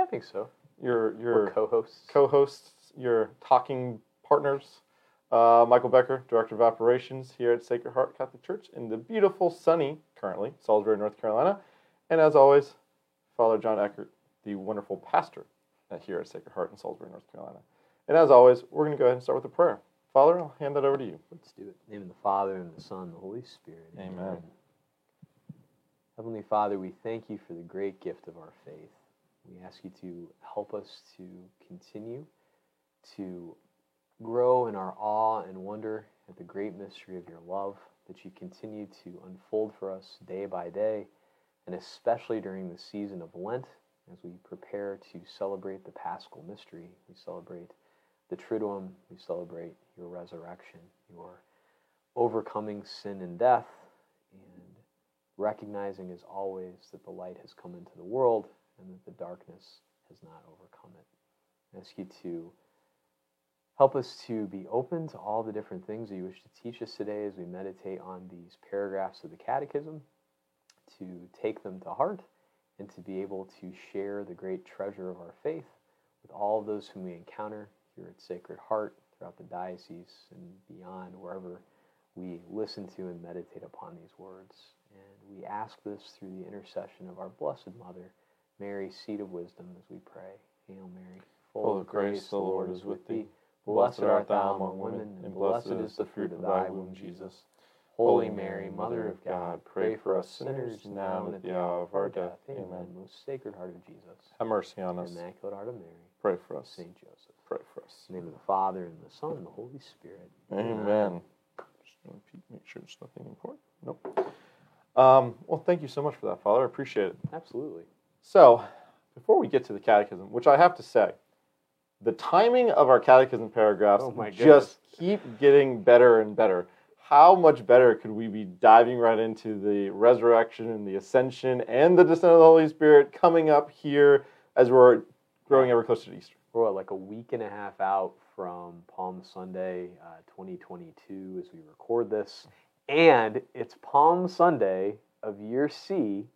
I think so. your We're your co-hosts. co-hosts, your talking partners. Uh, Michael Becker, Director of Operations here at Sacred Heart Catholic Church in the beautiful, sunny, currently, Salisbury, North Carolina. And as always, Father John Eckert, the wonderful pastor here at Sacred Heart in Salisbury, North Carolina. And as always, we're going to go ahead and start with a prayer. Father, I'll hand that over to you. Let's do it. In the name of the Father and the Son and the Holy Spirit. Amen. Heavenly Father, we thank you for the great gift of our faith. We ask you to help us to continue to grow in our awe and wonder at the great mystery of your love that you continue to unfold for us day by day, and especially during the season of Lent as we prepare to celebrate the Paschal mystery. We celebrate the Triduum, we celebrate your resurrection, your overcoming sin and death, and recognizing as always that the light has come into the world and that the darkness has not overcome it. I ask you to help us to be open to all the different things that you wish to teach us today as we meditate on these paragraphs of the Catechism, to take them to heart, and to be able to share the great treasure of our faith with all of those whom we encounter here at Sacred Heart, throughout the diocese, and beyond, wherever we listen to and meditate upon these words. And we ask this through the intercession of our Blessed Mother, Mary, seat of wisdom, as we pray. Hail Mary, Full of grace, the Lord is with thee. Blessed art thou among women, and blessed is the fruit of thy womb, Jesus. Holy Mary, Mother of God, pray for us sinners now and at the hour of our death. Amen. Most Sacred Heart of Jesus, Have mercy on us. Immaculate Heart of Mary, Pray for us. Saint Joseph. Pray for us. In the name of the Father, and the Son, and the Holy Spirit. Amen. Just repeat, make sure there's nothing important. Nope. Um, well, thank you so much for that, Father. I appreciate it. Absolutely. So, before we get to the catechism, which I have to say, the timing of our catechism paragraphs Oh just keep getting better and better. How much better could we be diving right into the resurrection and the ascension and the descent of the Holy Spirit coming up here as we're growing ever closer to Easter? We're what, like a week and a half out from Palm Sunday, uh, 2022, as we record this. And it's Palm Sunday of year C,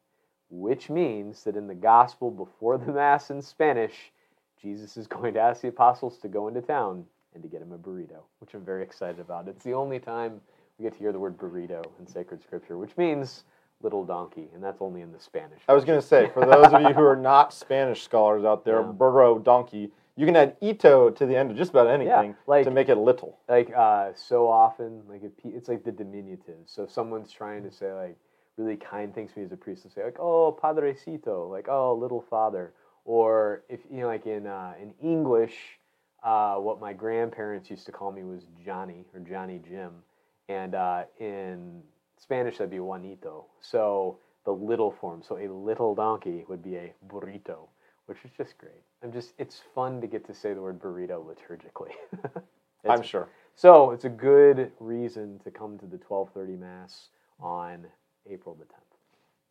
which means that in the gospel before the Mass in Spanish, Jesus is going to ask the apostles to go into town and to get him a burrito, which I'm very excited about. It's the only time we get to hear the word burrito in sacred scripture, which means little donkey, and that's only in the Spanish. I was going to say, for those of you who are not Spanish scholars out there, Yeah. burro, donkey, you can add ito to the end of just about anything like- to make it little. like uh, so often like it, it's like the diminutive so if someone's trying to say like really kind things to me as a priest to say like oh padrecito like oh little father. Or if you know like in uh, in english uh, what my grandparents used to call me was johnny or johnny jim. And uh, in spanish that'd be juanito. So the little form. So a little donkey would be a burrito which is just great. I'm just it's fun to get to say the word burrito liturgically. I'm sure. so it's a good reason to come to the 12:30 mass on April the 10th.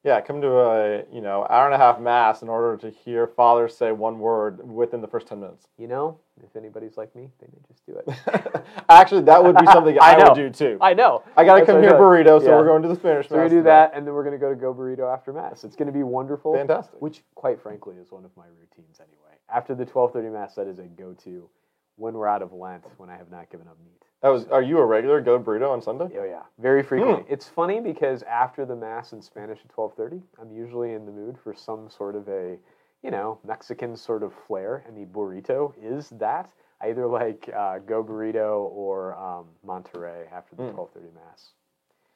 Yeah, come to a you know hour and a half mass in order to hear Father say one word within the first ten minutes. You know, if anybody's like me, they may just do it. Actually, that would be something I, I would do too. I know. I got to come here I feel like. burrito, so Yeah. we're going to the Spanish So we're mass. gonna do today. that, and then we're gonna go to Go Burrito after mass. It's gonna be wonderful. Fantastic. Which, quite frankly, is one of my routines anyway. After the 12:30 mass, that is a go-to when we're out of Lent, when I have not given up meat. That was. Are you a regular go burrito on Sunday? Oh yeah, very frequently. Hmm. It's funny because after the mass in Spanish at twelve thirty, I'm usually in the mood for some sort of a, you know, Mexican sort of flair, and the burrito is that. I either like uh, Go Burrito or um, Monterey after the Hmm. twelve thirty mass,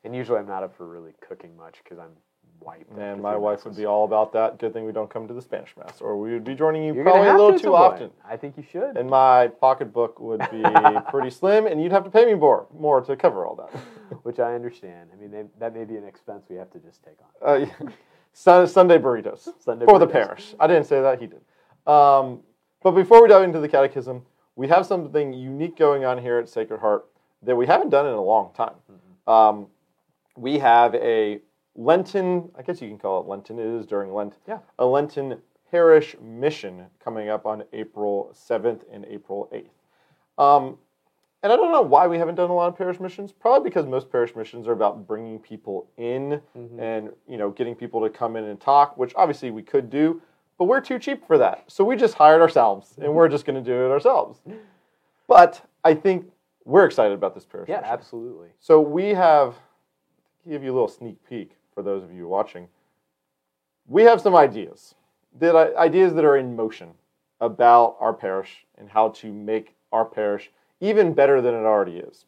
and usually I'm not up for really cooking much because I'm wiped. after And my three wife would be all about that. Good thing we don't come to the Spanish mass, or we would be joining you You're probably a little to too some point. often. I think you should. And my pocketbook would be pretty slim, and you'd have to pay me more, more to cover all that. which I understand. I mean, they, that may be an expense we have to just take on. Uh, yeah. Sunday burritos Sunday for the parish. I didn't say that; he did. Um, but before we dive into the catechism, we have something unique going on here at Sacred Heart that we haven't done in a long time. Um, we have a Lenten, I guess you can call it Lenten. It is during Lent. Yeah. A Lenten parish mission coming up on April seventh and April eighth. Um, and I don't know why we haven't done a lot of parish missions. Probably because most parish missions are about bringing people in Mhm. and you know getting people to come in and talk, which obviously we could do. but we're too cheap for that. So we just hired ourselves and we're just going to do it ourselves. But I think we're excited about this parish. Yeah, mission. absolutely. So we have, give you a little sneak peek for those of you watching, we have some ideas, that ideas that are in motion about our parish and how to make our parish even better than it already is.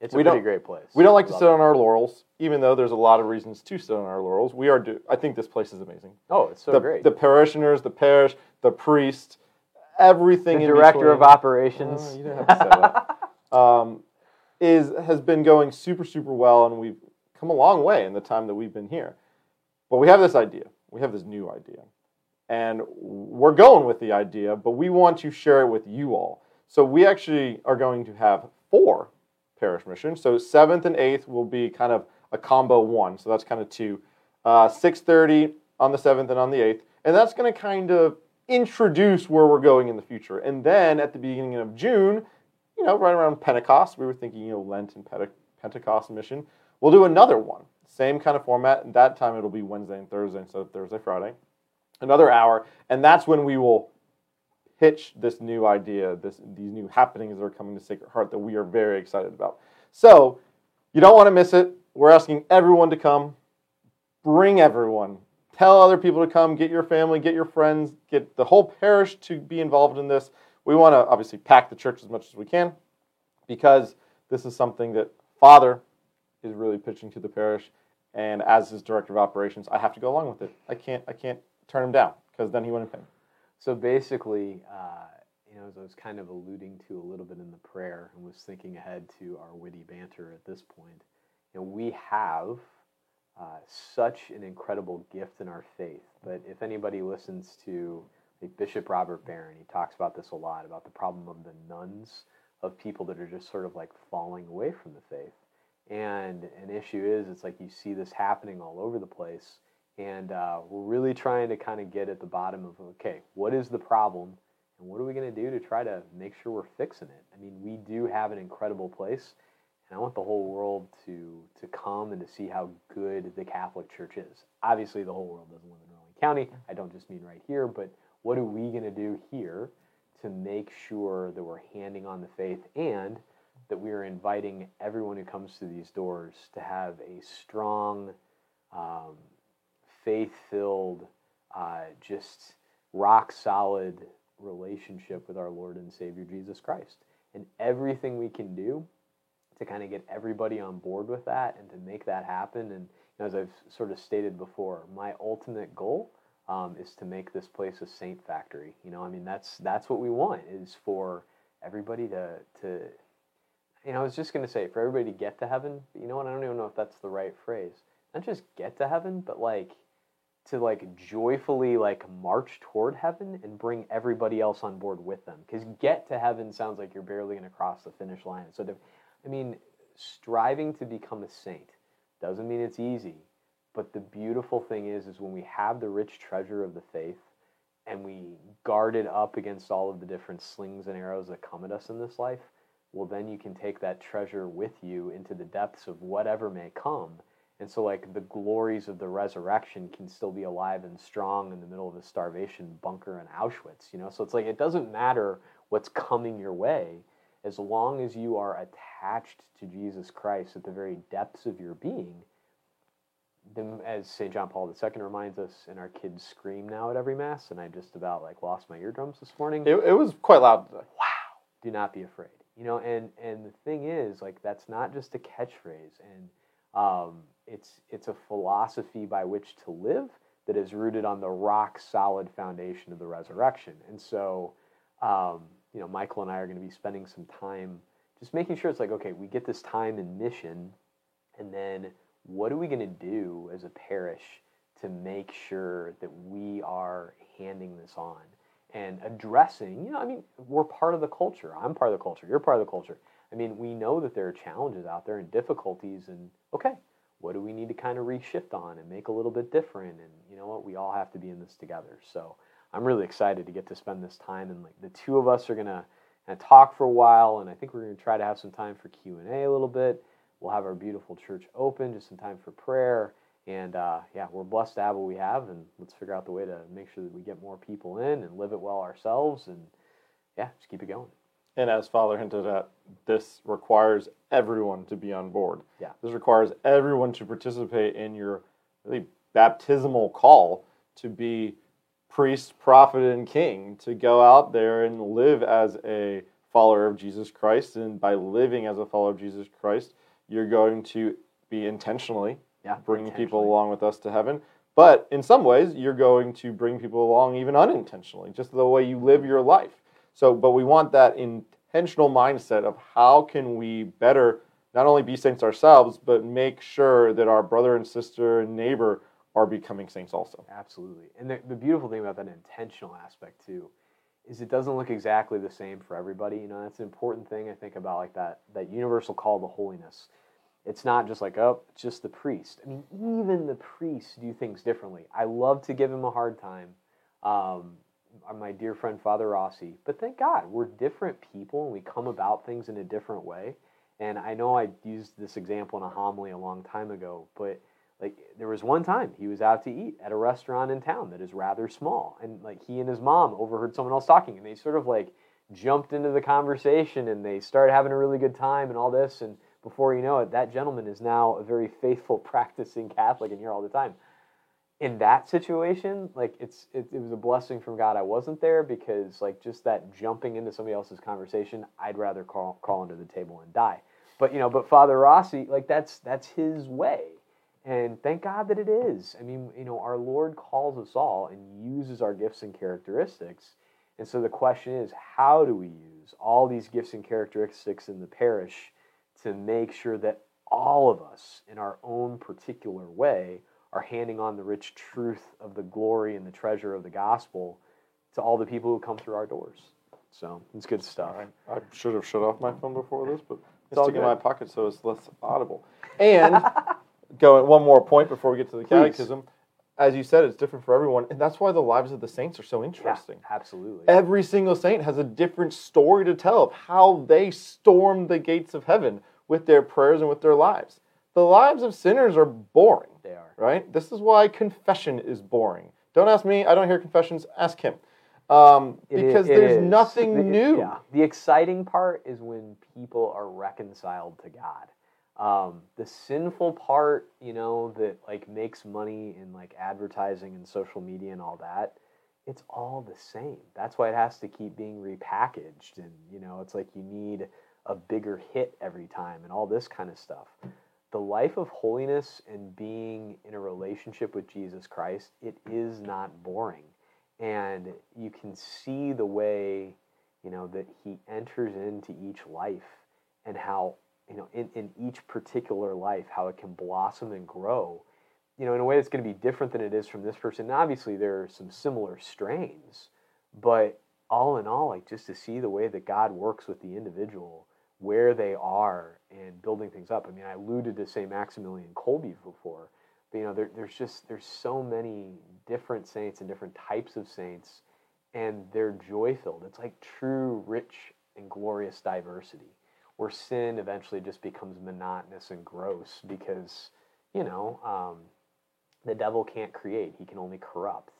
It's We a pretty great place. We don't like to sit it. on our laurels, even though there's a lot of reasons to sit on our laurels. We are. Do- I think this place is amazing. Oh, it's so the, great. the parishioners, the parish, the priest, everything. The in director of operations. Oh, you didn't have to say that. um, is has been going super super well, and we've come a long way in the time that we've been here. But we have this idea. We have this new idea, and we're going with the idea. But we want to share it with you all. So we actually are going to have four parish missions. So seventh and eighth will be kind of a combo one. So that's kind of two. Uh, Six thirty on the seventh and on the eighth, and that's going to kind of introduce where we're going in the future. And then at the beginning of June, you know, right around Pentecost, we were thinking, you know, Lent and Pente- Pentecost mission. We'll do another one, same kind of format. And that time it'll be Wednesday and Thursday instead of Thursday, Friday. Another hour, and that's when we will pitch this new idea, this these new happenings that are coming to Sacred Heart that we are very excited about. So you don't want to miss it. We're asking everyone to come. Bring everyone. Tell other people to come. Get your family, get your friends, get the whole parish to be involved in this. We want to obviously pack the church as much as we can because this is something that Father is really pitching to the parish. And as his director of operations, I have to go along with it. I can't I can't turn him down because then he wouldn't pay. me. So basically, uh, you know, as I was kind of alluding to a little bit in the prayer and was thinking ahead to our witty banter at this point, you know, we have uh, such an incredible gift in our faith. But if anybody listens to like Bishop Robert Barron, he talks about this a lot about the problem of the nones, of people that are just sort of like falling away from the faith. And an issue is, it's like you see this happening all over the place. And uh, we're really trying to kind of get at the bottom of okay, what is the problem? And what are we going to do to try to make sure we're fixing it? I mean, we do have an incredible place. And I want the whole world to, to come and to see how good the Catholic Church is. Obviously, the whole world doesn't live in Rowan County. I don't just mean right here, but what are we going to do here to make sure that we're handing on the faith and that we are inviting everyone who comes through these doors to have a strong, um, faith filled, uh, just rock solid relationship with our Lord and Savior Jesus Christ. And everything we can do to kind of get everybody on board with that and to make that happen. And as I've sort of stated before, my ultimate goal um, is to make this place a saint factory. You know, I mean, that's that's what we want is for everybody to to. You know, I was just going to say for everybody to get to heaven. You know what? I don't even know if that's the right phrase. Not just get to heaven, but like to like joyfully like march toward heaven and bring everybody else on board with them. Because get to heaven sounds like you're barely going to cross the finish line. So, I mean, striving to become a saint doesn't mean it's easy. But the beautiful thing is, is when we have the rich treasure of the faith and we guard it up against all of the different slings and arrows that come at us in this life, well, then you can take that treasure with you into the depths of whatever may come. And so, like, the glories of the resurrection can still be alive and strong in the middle of a starvation bunker in Auschwitz, you know? So it's like, it doesn't matter what's coming your way as long as you are attached to Jesus Christ at the very depths of your being. Then, as St. John Paul II reminds us, and our kids scream now at every Mass, and I just about like lost my eardrums this morning It, it was quite loud. Wow. Do not be afraid you know and and the thing is like that's not just a catchphrase and um, it's it's a philosophy by which to live that is rooted on the rock solid foundation of the resurrection. And so um, you know michael and i are going to be spending some time just making sure it's like okay we get this time in mission and then what are we going to do as a parish to make sure that we are handing this on and addressing, you know, I mean, we're part of the culture. I'm part of the culture. You're part of the culture. I mean, we know that there are challenges out there and difficulties, and okay, what do we need to kind of reshift on and make a little bit different? And you know what? We all have to be in this together. So I'm really excited to get to spend this time. And like the two of us are gonna talk for a while, and I think we're gonna try to have some time for Q and A a little bit. We'll have our beautiful church open, just some time for prayer, And uh, yeah, we're blessed to have what we have, and let's figure out the way to make sure that we get more people in and live it well ourselves, and yeah, just keep it going. And as Father hinted at, this requires everyone to be on board. Yeah. This requires everyone to participate in your really baptismal call to be priest, prophet, and king, to go out there and live as a follower of Jesus Christ. And by living as a follower of Jesus Christ, you're going to be intentionally Yeah, bringing people along with us to heaven. But in some ways, you're going to bring people along even unintentionally, just the way you live your life. So, but we want that intentional mindset of how can we better not only be saints ourselves, but make sure that our brother and sister and neighbor are becoming saints also. Absolutely. And the, the beautiful thing about that intentional aspect too is it doesn't look exactly the same for everybody. You know, that's an important thing I think about like that that universal call to holiness. It's not just like, oh, it's just the priest. I mean, even the priests do things differently. I love to give him a hard time. Um, my dear friend Father Rossi, but thank God we're different people and we come about things in a different way. And I know I used this example in a homily a long time ago, but like there was one time he was out to eat at a restaurant in town that is rather small and like he and his mom overheard someone else talking and they sort of like jumped into the conversation and they started having a really good time and all this and before you know it that gentleman is now a very faithful practicing catholic and here all the time in that situation like it's it, it was a blessing from god i wasn't there because like just that jumping into somebody else's conversation i'd rather crawl, crawl under the table and die but you know but father rossi like that's that's his way and thank God that it is. I mean, you know, our Lord calls us all and uses our gifts and characteristics. And so the question is, how do we use all these gifts and characteristics in the parish to make sure that all of us, in our own particular way, are handing on the rich truth of the glory and the treasure of the gospel to all the people who come through our doors? So it's good stuff. I, I should have shut off my phone before this, but it's all stuck in my pocket so it's less audible. And going one more point before we get to the catechism. As you said, it's different for everyone, and that's why the lives of the saints are so Yeah, interesting. absolutely. Every single saint has a different story to tell of how they stormed the gates of heaven with their prayers and with their lives. The lives of sinners are boring, They are. right? This is why confession is boring. Don't ask me, I don't hear confessions, ask him. Um, because it there's is. nothing The- new. Yeah. The exciting part is when people are reconciled to God. Um, the sinful part, you know, that like makes money in like advertising and social media and all that, it's all the same. That's why it has to keep being repackaged, and you know, it's like you need a bigger hit every time and all this kind of stuff. The life of holiness and being in a relationship with Jesus Christ, it is not boring and you can see the way you know that he enters into each life and how you know in, in each particular life how it can blossom and grow you know in a way that's going to be different than it is from this person. And obviously there are some similar strains but all in all like just to see the way that god works with the individual where they are and building things up. I mean i alluded to say Maximilian Kolbe before but you know there, there's just there's so many different saints and different types of saints and they're joy filled it's like true rich and glorious diversity where sin eventually just becomes monotonous and gross because you know um, the devil can't create he can only corrupt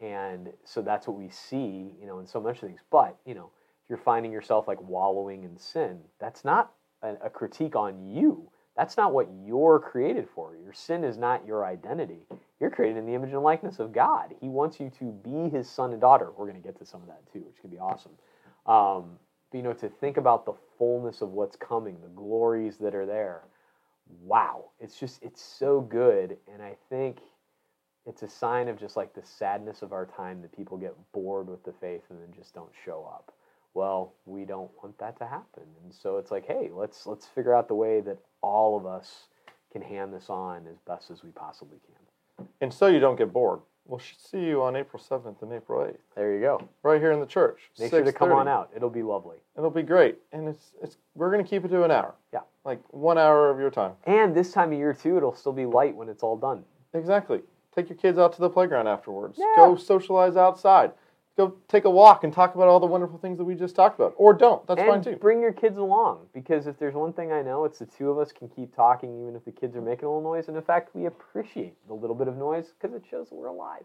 and so that's what we see you know in so much things but you know if you're finding yourself like wallowing in sin that's not a, a critique on you that's not what you're created for. Your sin is not your identity. You're created in the image and likeness of God. He wants you to be His son and daughter. We're going to get to some of that too, which could be awesome. Um, you know, to think about the fullness of what's coming, the glories that are there. Wow, it's just it's so good, and I think it's a sign of just like the sadness of our time that people get bored with the faith and then just don't show up. Well we don't want that to happen. And so it's like hey let's let's figure out the way that all of us can hand this on as best as we possibly can. And so you don't get bored. We'll see you on April 7th and April 8th, there you go right here in the church. make sure to come on out it'll be lovely It'll be great, and it's it's we're gonna keep it to an hour. Yeah. like one hour of your time. and this time of year too it'll still be light when it's all done Exactly. Take your kids out to the playground afterwards. Yeah. Go socialize outside. Go take a walk and talk about all the wonderful things that we just talked about, or don't. That's and fine too. bring your kids along because if there's one thing I know, it's the two of us can keep talking even if the kids are making a little noise. And in fact, we appreciate the little bit of noise because it shows that we're alive.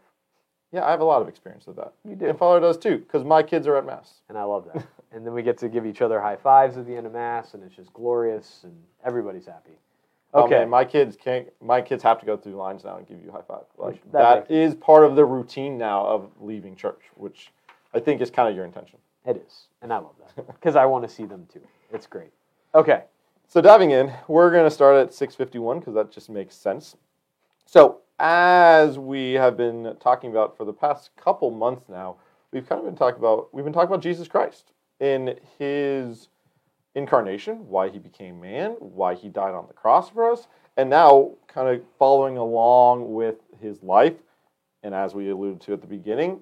Yeah, I have a lot of experience with that. You do. And Father does too, because my kids are at mass. And I love that. and then we get to give each other high fives at the end of mass, and it's just glorious, and everybody's happy. Oh, Okay. man, my kids can't. My kids have to go through lines now and give you a high five. Like That that is part of the routine now of leaving church, which I think is kind of your intention. It is, and I love that because I want to see them too. It's great. Okay, So diving in, we're going to start at 651 because that just makes sense. So as we have been talking about for the past couple months now, we've kind of been talking about we've been talking about Jesus Christ in his incarnation, why he became man, why he died on the cross for us, and now kind of following along with his life, and as we alluded to at the beginning,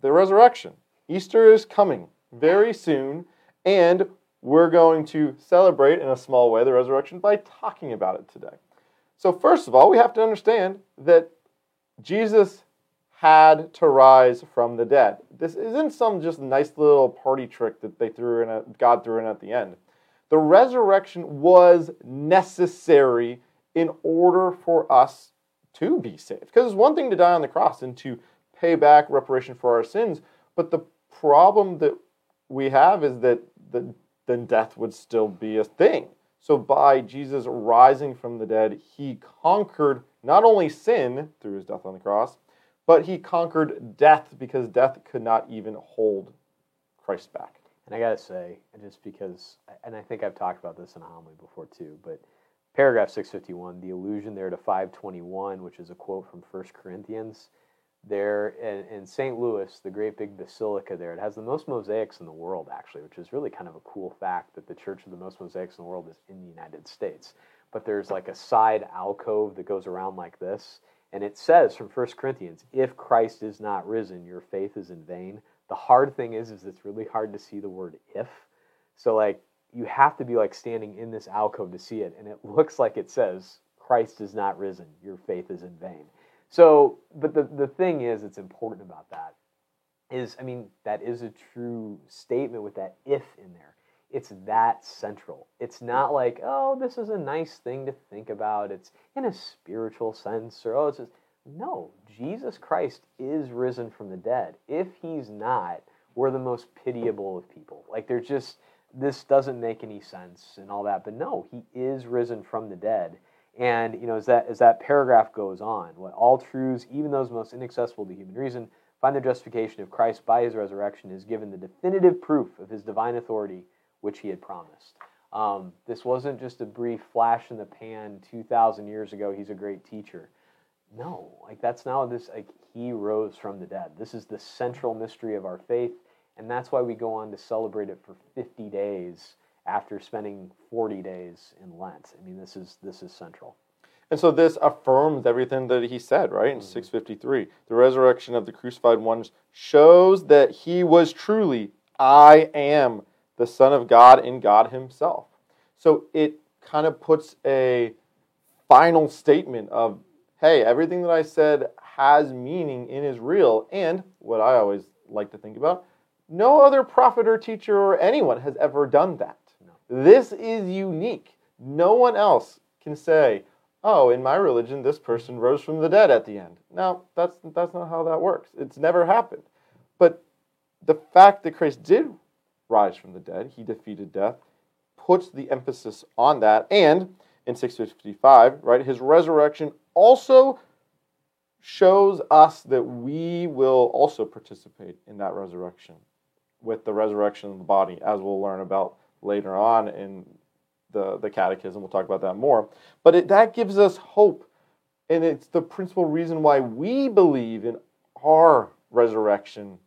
the resurrection. Easter is coming very soon, and we're going to celebrate in a small way the resurrection by talking about it today. So, first of all, we have to understand that Jesus had to rise from the dead. This isn't some just nice little party trick that they threw in at, God threw in at the end. The resurrection was necessary in order for us to be saved. Because it's one thing to die on the cross and to pay back reparation for our sins, but the problem that we have is that the, then death would still be a thing. So by Jesus rising from the dead, he conquered not only sin through his death on the cross, but he conquered death because death could not even hold Christ back. and I gotta say, just because, and I think I've talked about this in a homily before too, but paragraph six fifty one, the allusion there to five twenty one, which is a quote from First Corinthians. There in, in St. Louis, the great big basilica there, it has the most mosaics in the world, actually, which is really kind of a cool fact that the church with the most mosaics in the world is in the United States. But there's like a side alcove that goes around like this, and it says from 1 Corinthians, if Christ is not risen, your faith is in vain. The hard thing is, is it's really hard to see the word if. So like you have to be like standing in this alcove to see it, and it looks like it says, Christ is not risen, your faith is in vain. So, but the, the thing is, it's important about that is, I mean, that is a true statement with that if in there. It's that central. It's not like, oh, this is a nice thing to think about. It's in a spiritual sense, or oh, it's just no. Jesus Christ is risen from the dead. If he's not, we're the most pitiable of people. Like, there's just this doesn't make any sense and all that. But no, he is risen from the dead. And you know, as that as that paragraph goes on, what all truths, even those most inaccessible to human reason, find their justification of Christ by his resurrection is given the definitive proof of his divine authority, which he had promised. Um, this wasn't just a brief flash in the pan 2,000 years ago. He's a great teacher. No, like that's now this. Like he rose from the dead. This is the central mystery of our faith, and that's why we go on to celebrate it for 50 days after spending 40 days in Lent. I mean, this is this is central. And so this affirms everything that he said, right? In 653. The resurrection of the crucified ones shows that he was truly, I am the Son of God in God Himself. So it kind of puts a final statement of, hey, everything that I said has meaning and is real. And what I always like to think about, no other prophet or teacher or anyone has ever done that. This is unique. No one else can say, oh, in my religion, this person rose from the dead at the end. Now, that's, that's not how that works. It's never happened. But the fact that Christ did rise from the dead, he defeated death, puts the emphasis on that. And in 655, right, his resurrection also shows us that we will also participate in that resurrection with the resurrection of the body, as we'll learn about later on in the, the catechism. We'll talk about that more. But it, that gives us hope. And it's the principal reason why we believe in our resurrection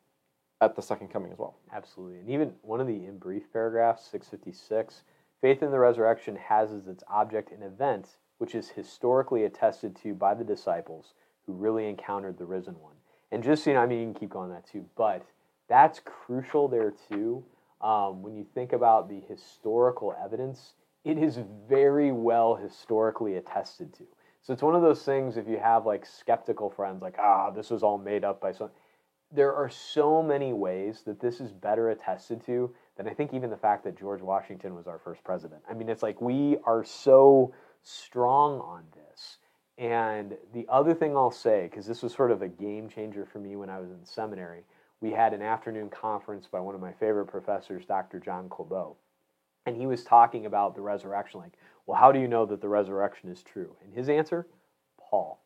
at the second coming as well. Absolutely. And even one of the in brief paragraphs, 656, faith in the resurrection has as its object an event which is historically attested to by the disciples who really encountered the risen one. And just you know, I mean, you can keep going on that too, but that's crucial there too. Um, when you think about the historical evidence, it is very well historically attested to. So it's one of those things if you have like skeptical friends, like, ah, this was all made up by some. There are so many ways that this is better attested to than I think even the fact that George Washington was our first president. I mean, it's like we are so strong on this. And the other thing I'll say, because this was sort of a game changer for me when I was in seminary, we had an afternoon conference by one of my favorite professors, Dr. John Clabaugh. And he was talking about the resurrection, like, well, how do you know that the resurrection is true? And his answer, Paul.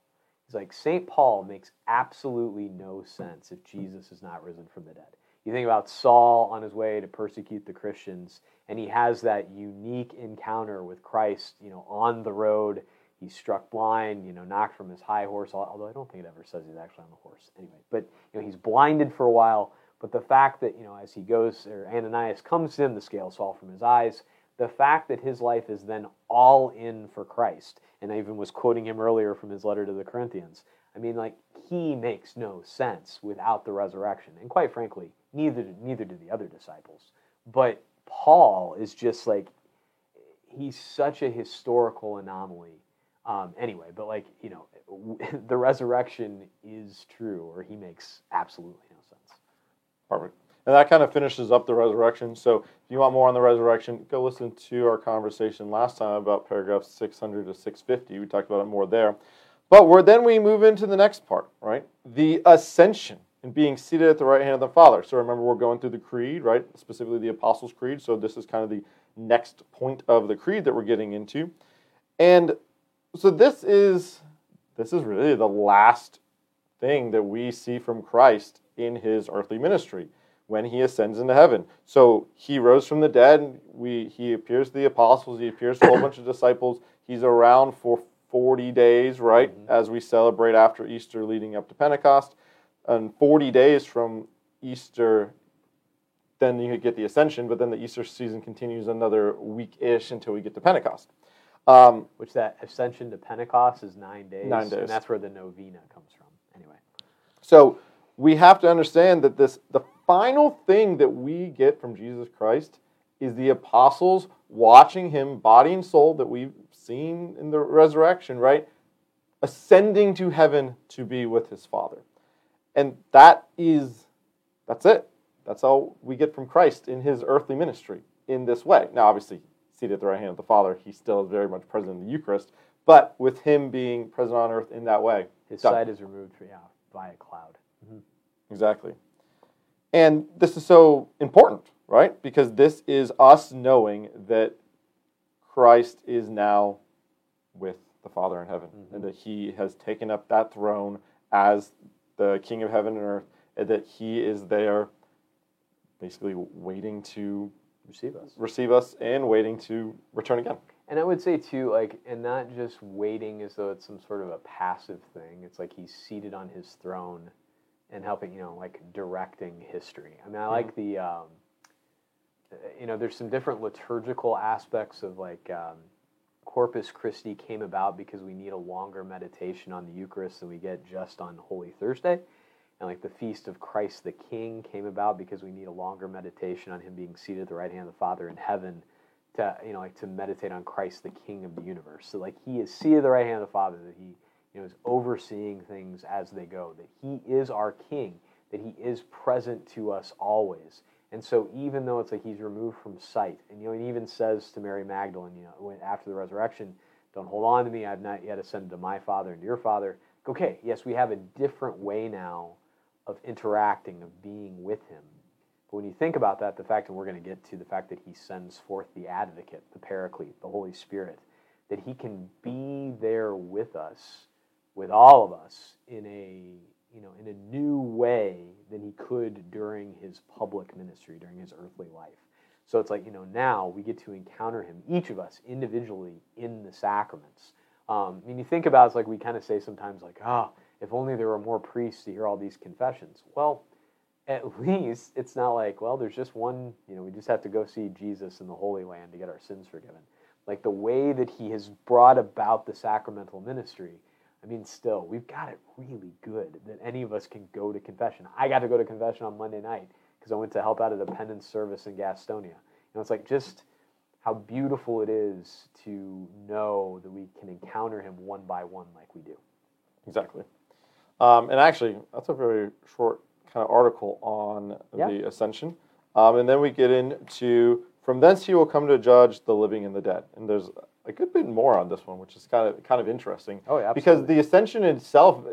He's like, St. Paul makes absolutely no sense if Jesus is not risen from the dead. You think about Saul on his way to persecute the Christians, and he has that unique encounter with Christ, you know, on the road. He's struck blind, you know, knocked from his high horse, although I don't think it ever says he's actually on the horse. Anyway, but, you know, he's blinded for a while. But the fact that, you know, as he goes, or Ananias comes to him, the scales fall from his eyes. The fact that his life is then all in for Christ and I even was quoting him earlier from his letter to the Corinthians. I mean, like he makes no sense without the resurrection, and quite frankly, neither neither do the other disciples. But Paul is just like he's such a historical anomaly. Um, anyway, but like you know, the resurrection is true, or he makes absolutely no sense. Perfect. And that kind of finishes up the resurrection. So if you want more on the resurrection, go listen to our conversation last time about paragraphs 600 to 650. We talked about it more there. But we're, then we move into the next part, right? The ascension and being seated at the right hand of the Father. So remember, we're going through the creed, right? Specifically the Apostles' Creed. So this is kind of the next point of the creed that we're getting into. And so this is this is really the last thing that we see from Christ in his earthly ministry when he ascends into heaven. So he rose from the dead. We, he appears to the apostles. He appears to a whole bunch of disciples. He's around for 40 days, right, mm-hmm. as we celebrate after Easter leading up to Pentecost. And 40 days from Easter, then you get the ascension, but then the Easter season continues another week ish until we get to Pentecost. Um, Which that ascension to Pentecost is nine days. Nine days. And that's where the novena comes from, anyway. So we have to understand that this the final thing that we get from Jesus Christ is the apostles watching him, body and soul, that we've seen in the resurrection, right? Ascending to heaven to be with his Father. And that is, that's it. That's all we get from Christ in his earthly ministry in this way. Now, obviously, seated at the right hand of the Father, he still is very much present in the Eucharist, but with him being present on earth in that way. His done. sight is removed from, yeah, by a cloud. Mm-hmm. Exactly. And this is so important, right? Because this is us knowing that Christ is now with the Father in heaven mm-hmm. and that he has taken up that throne as the King of heaven and earth, and that he is there basically waiting to receive us receive us and waiting to return again and i would say too like and not just waiting as though it's some sort of a passive thing it's like he's seated on his throne and helping, you know, like directing history. I mean, I like mm-hmm. the, um, you know, there's some different liturgical aspects of like um, Corpus Christi came about because we need a longer meditation on the Eucharist than we get just on Holy Thursday. And like the Feast of Christ the King came about because we need a longer meditation on him being seated at the right hand of the Father in heaven to, you know, like to meditate on Christ the King of the universe. So like he is seated at the right hand of the Father, that he you know, is overseeing things as they go, that He is our King, that He is present to us always. And so, even though it's like He's removed from sight, and you know, He even says to Mary Magdalene, you know, after the resurrection, "Don't hold on to me; I've not yet ascended to my Father and to your Father." Okay, yes, we have a different way now of interacting, of being with Him. But when you think about that, the fact that we're going to get to the fact that He sends forth the Advocate, the Paraclete, the Holy Spirit, that He can be there with us with all of us in a you know in a new way than he could during his public ministry during his earthly life. So it's like you know now we get to encounter him each of us individually in the sacraments. Um, i mean you think about it, it's like we kind of say sometimes like ah oh, if only there were more priests to hear all these confessions. Well at least it's not like well there's just one you know we just have to go see jesus in the holy land to get our sins forgiven. Like the way that he has brought about the sacramental ministry I mean, still, we've got it really good that any of us can go to confession. I got to go to confession on Monday night because I went to help out at a penance service in Gastonia. You know, it's like just how beautiful it is to know that we can encounter him one by one like we do. Exactly. Um, and actually, that's a very short kind of article on Yeah. the ascension. Um, and then we get into from thence he will come to judge the living and the dead. And there's a good bit more on this one, which is kind of kind of interesting Oh, yeah, because the ascension itself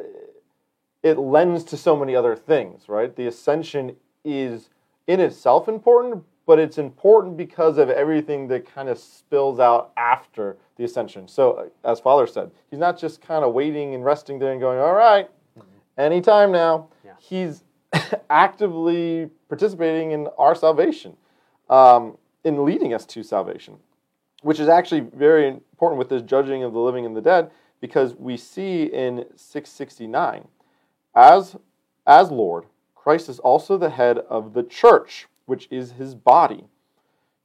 it lends to so many other things, right? The ascension is in itself important, but it's important because of everything that kind of spills out after the ascension. So, as Father said, he's not just kind of waiting and resting there and going, "All right, anytime now." Yeah. He's actively participating in our salvation, um, in leading us to salvation which is actually very important with this judging of the living and the dead because we see in 669 as as lord christ is also the head of the church which is his body.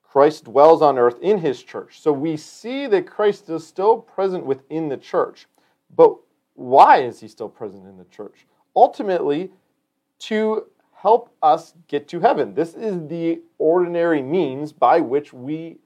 Christ dwells on earth in his church. So we see that christ is still present within the church. But why is he still present in the church? Ultimately to help us get to heaven. This is the ordinary means by which we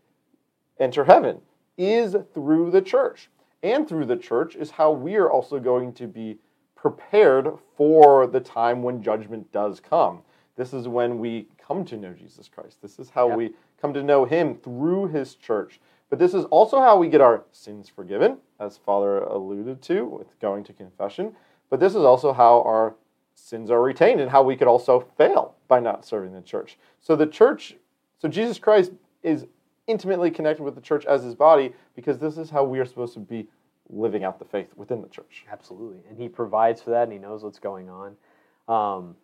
enter heaven is through the church. And through the church is how we are also going to be prepared for the time when judgment does come. This is when we come to know Jesus Christ. This is how Yep. we come to know him through his church. But this is also how we get our sins forgiven, as Father alluded to with going to confession. But this is also how our sins are retained and how we could also fail by not serving the church. So the church, so Jesus Christ is intimately connected with the church as his body because this is how we are supposed to be living out the faith within the church. Absolutely. And he provides for that and he knows what's going on. Um,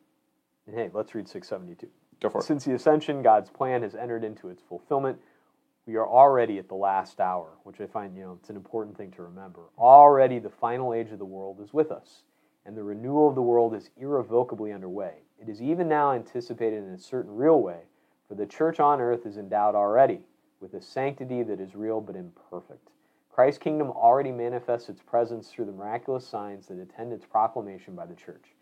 and hey, let's read 672. Go for it. Since the ascension, God's plan has entered into its fulfillment. We are already at the last hour, which I find, you know, it's an important thing to remember. Already the final age of the world is with us, and the renewal of the world is irrevocably underway. It is even now anticipated in a certain real way, for the church on earth is endowed already with a sanctity that is real but imperfect. Christ's kingdom already manifests its presence through the miraculous signs that attend its proclamation by the church.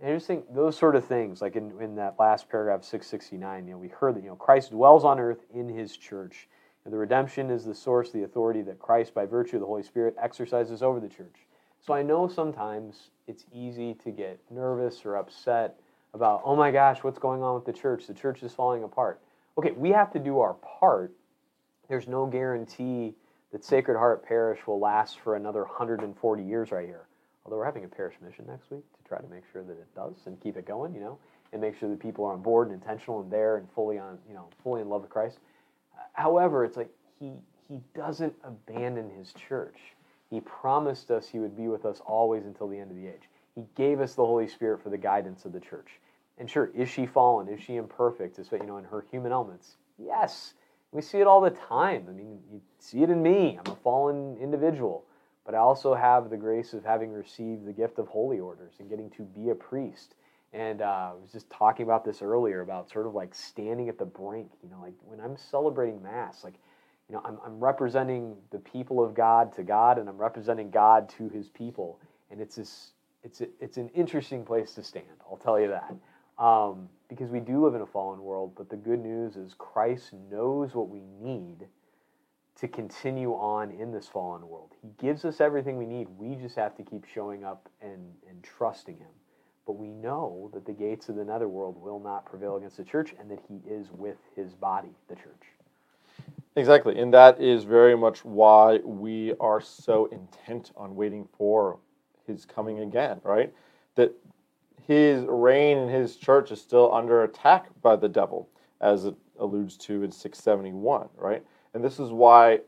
And I just think those sort of things, like in, in that last paragraph, 669, you know, we heard that, you know, Christ dwells on earth in his church. And the redemption is the source, the authority that Christ, by virtue of the Holy Spirit, exercises over the church. So I know sometimes it's easy to get nervous or upset about, oh my gosh, what's going on with the church? The church is falling apart. Okay, we have to do our part. There's no guarantee that Sacred Heart Parish will last for another 140 years right here. Although we're having a parish mission next week to try to make sure that it does and keep it going, you know, and make sure that people are on board and intentional and there and fully on, you know, fully in love with Christ. However, it's like he he doesn't abandon his church. He promised us he would be with us always until the end of the age. He gave us the Holy Spirit for the guidance of the church. And sure, is she fallen? Is she imperfect? Is you know in her human elements? Yes, we see it all the time. I mean, you see it in me. I'm a fallen individual, but I also have the grace of having received the gift of holy orders and getting to be a priest. And uh, I was just talking about this earlier about sort of like standing at the brink. You know, like when I'm celebrating Mass, like you know, I'm, I'm representing the people of God to God, and I'm representing God to His people. And it's this, it's a, it's an interesting place to stand. I'll tell you that, um, because we do live in a fallen world. But the good news is Christ knows what we need to continue on in this fallen world. He gives us everything we need. We just have to keep showing up and and trusting Him. But we know that the gates of the netherworld will not prevail against the church, and that He is with His body, the church. Exactly. And that is very much why we are so intent on waiting for his coming again, right? That his reign and his church is still under attack by the devil, as it alludes to in 671, right? And this is why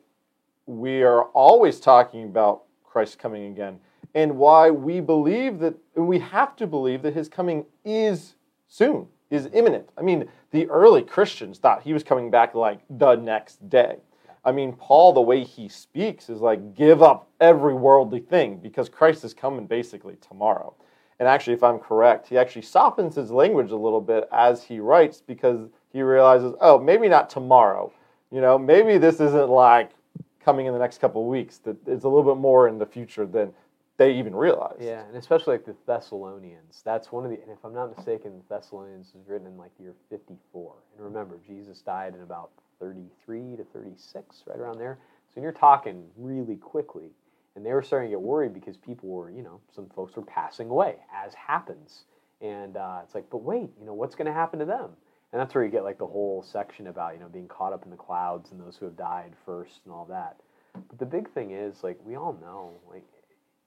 we are always talking about Christ coming again, and why we believe that, and we have to believe that his coming is soon, is imminent. I mean, the early Christians thought he was coming back like the next day. I mean, Paul, the way he speaks is like, give up every worldly thing because Christ is coming basically tomorrow. And actually, if I'm correct, he actually softens his language a little bit as he writes because he realizes, oh, maybe not tomorrow. You know, maybe this isn't like coming in the next couple of weeks, that it's a little bit more in the future than they even realized. Yeah, and especially like the Thessalonians. That's one of the, and if I'm not mistaken, the Thessalonians was written in like year 54. And remember, Jesus died in about 33 to 36, right around there. So you're talking really quickly. And they were starting to get worried because people were, you know, some folks were passing away, as happens. And uh, it's like, but wait, you know, what's going to happen to them? And that's where you get like the whole section about, you know, being caught up in the clouds and those who have died first and all that. But the big thing is, like, we all know, like,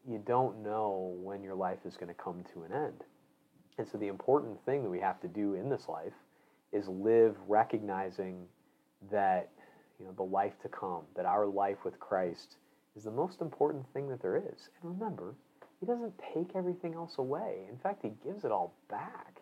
you don't know when your life is going to come to an end. And so the important thing that we have to do in this life is live recognizing that, you know, the life to come, that our life with Christ is the most important thing that there is. And remember, he doesn't take everything else away. In fact, he gives it all back.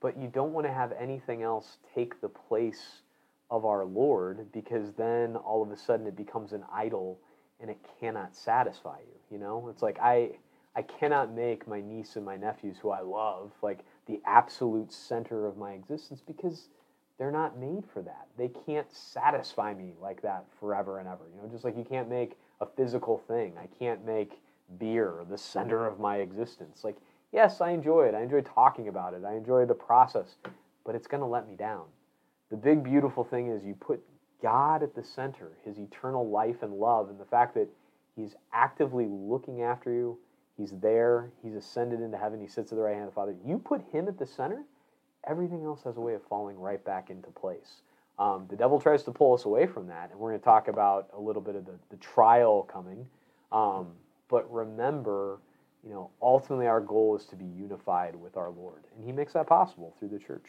But you don't want to have anything else take the place of our Lord because then all of a sudden it becomes an idol and it cannot satisfy you. You know, it's like I I cannot make my niece and my nephews who I love like the absolute center of my existence because they're not made for that. They can't satisfy me like that forever and ever. You know, just like you can't make a physical thing. I can't make beer the center of my existence. Like, yes, I enjoy it. I enjoy talking about it. I enjoy the process, but it's going to let me down. The big, beautiful thing is you put God at the center, his eternal life and love, and the fact that he's actively looking after you. He's there. He's ascended into heaven. He sits at the right hand of the Father. You put him at the center, everything else has a way of falling right back into place. Um, the devil tries to pull us away from that, and we're going to talk about a little bit of the, the trial coming. Um, but remember, you know, ultimately our goal is to be unified with our Lord, and He makes that possible through the church.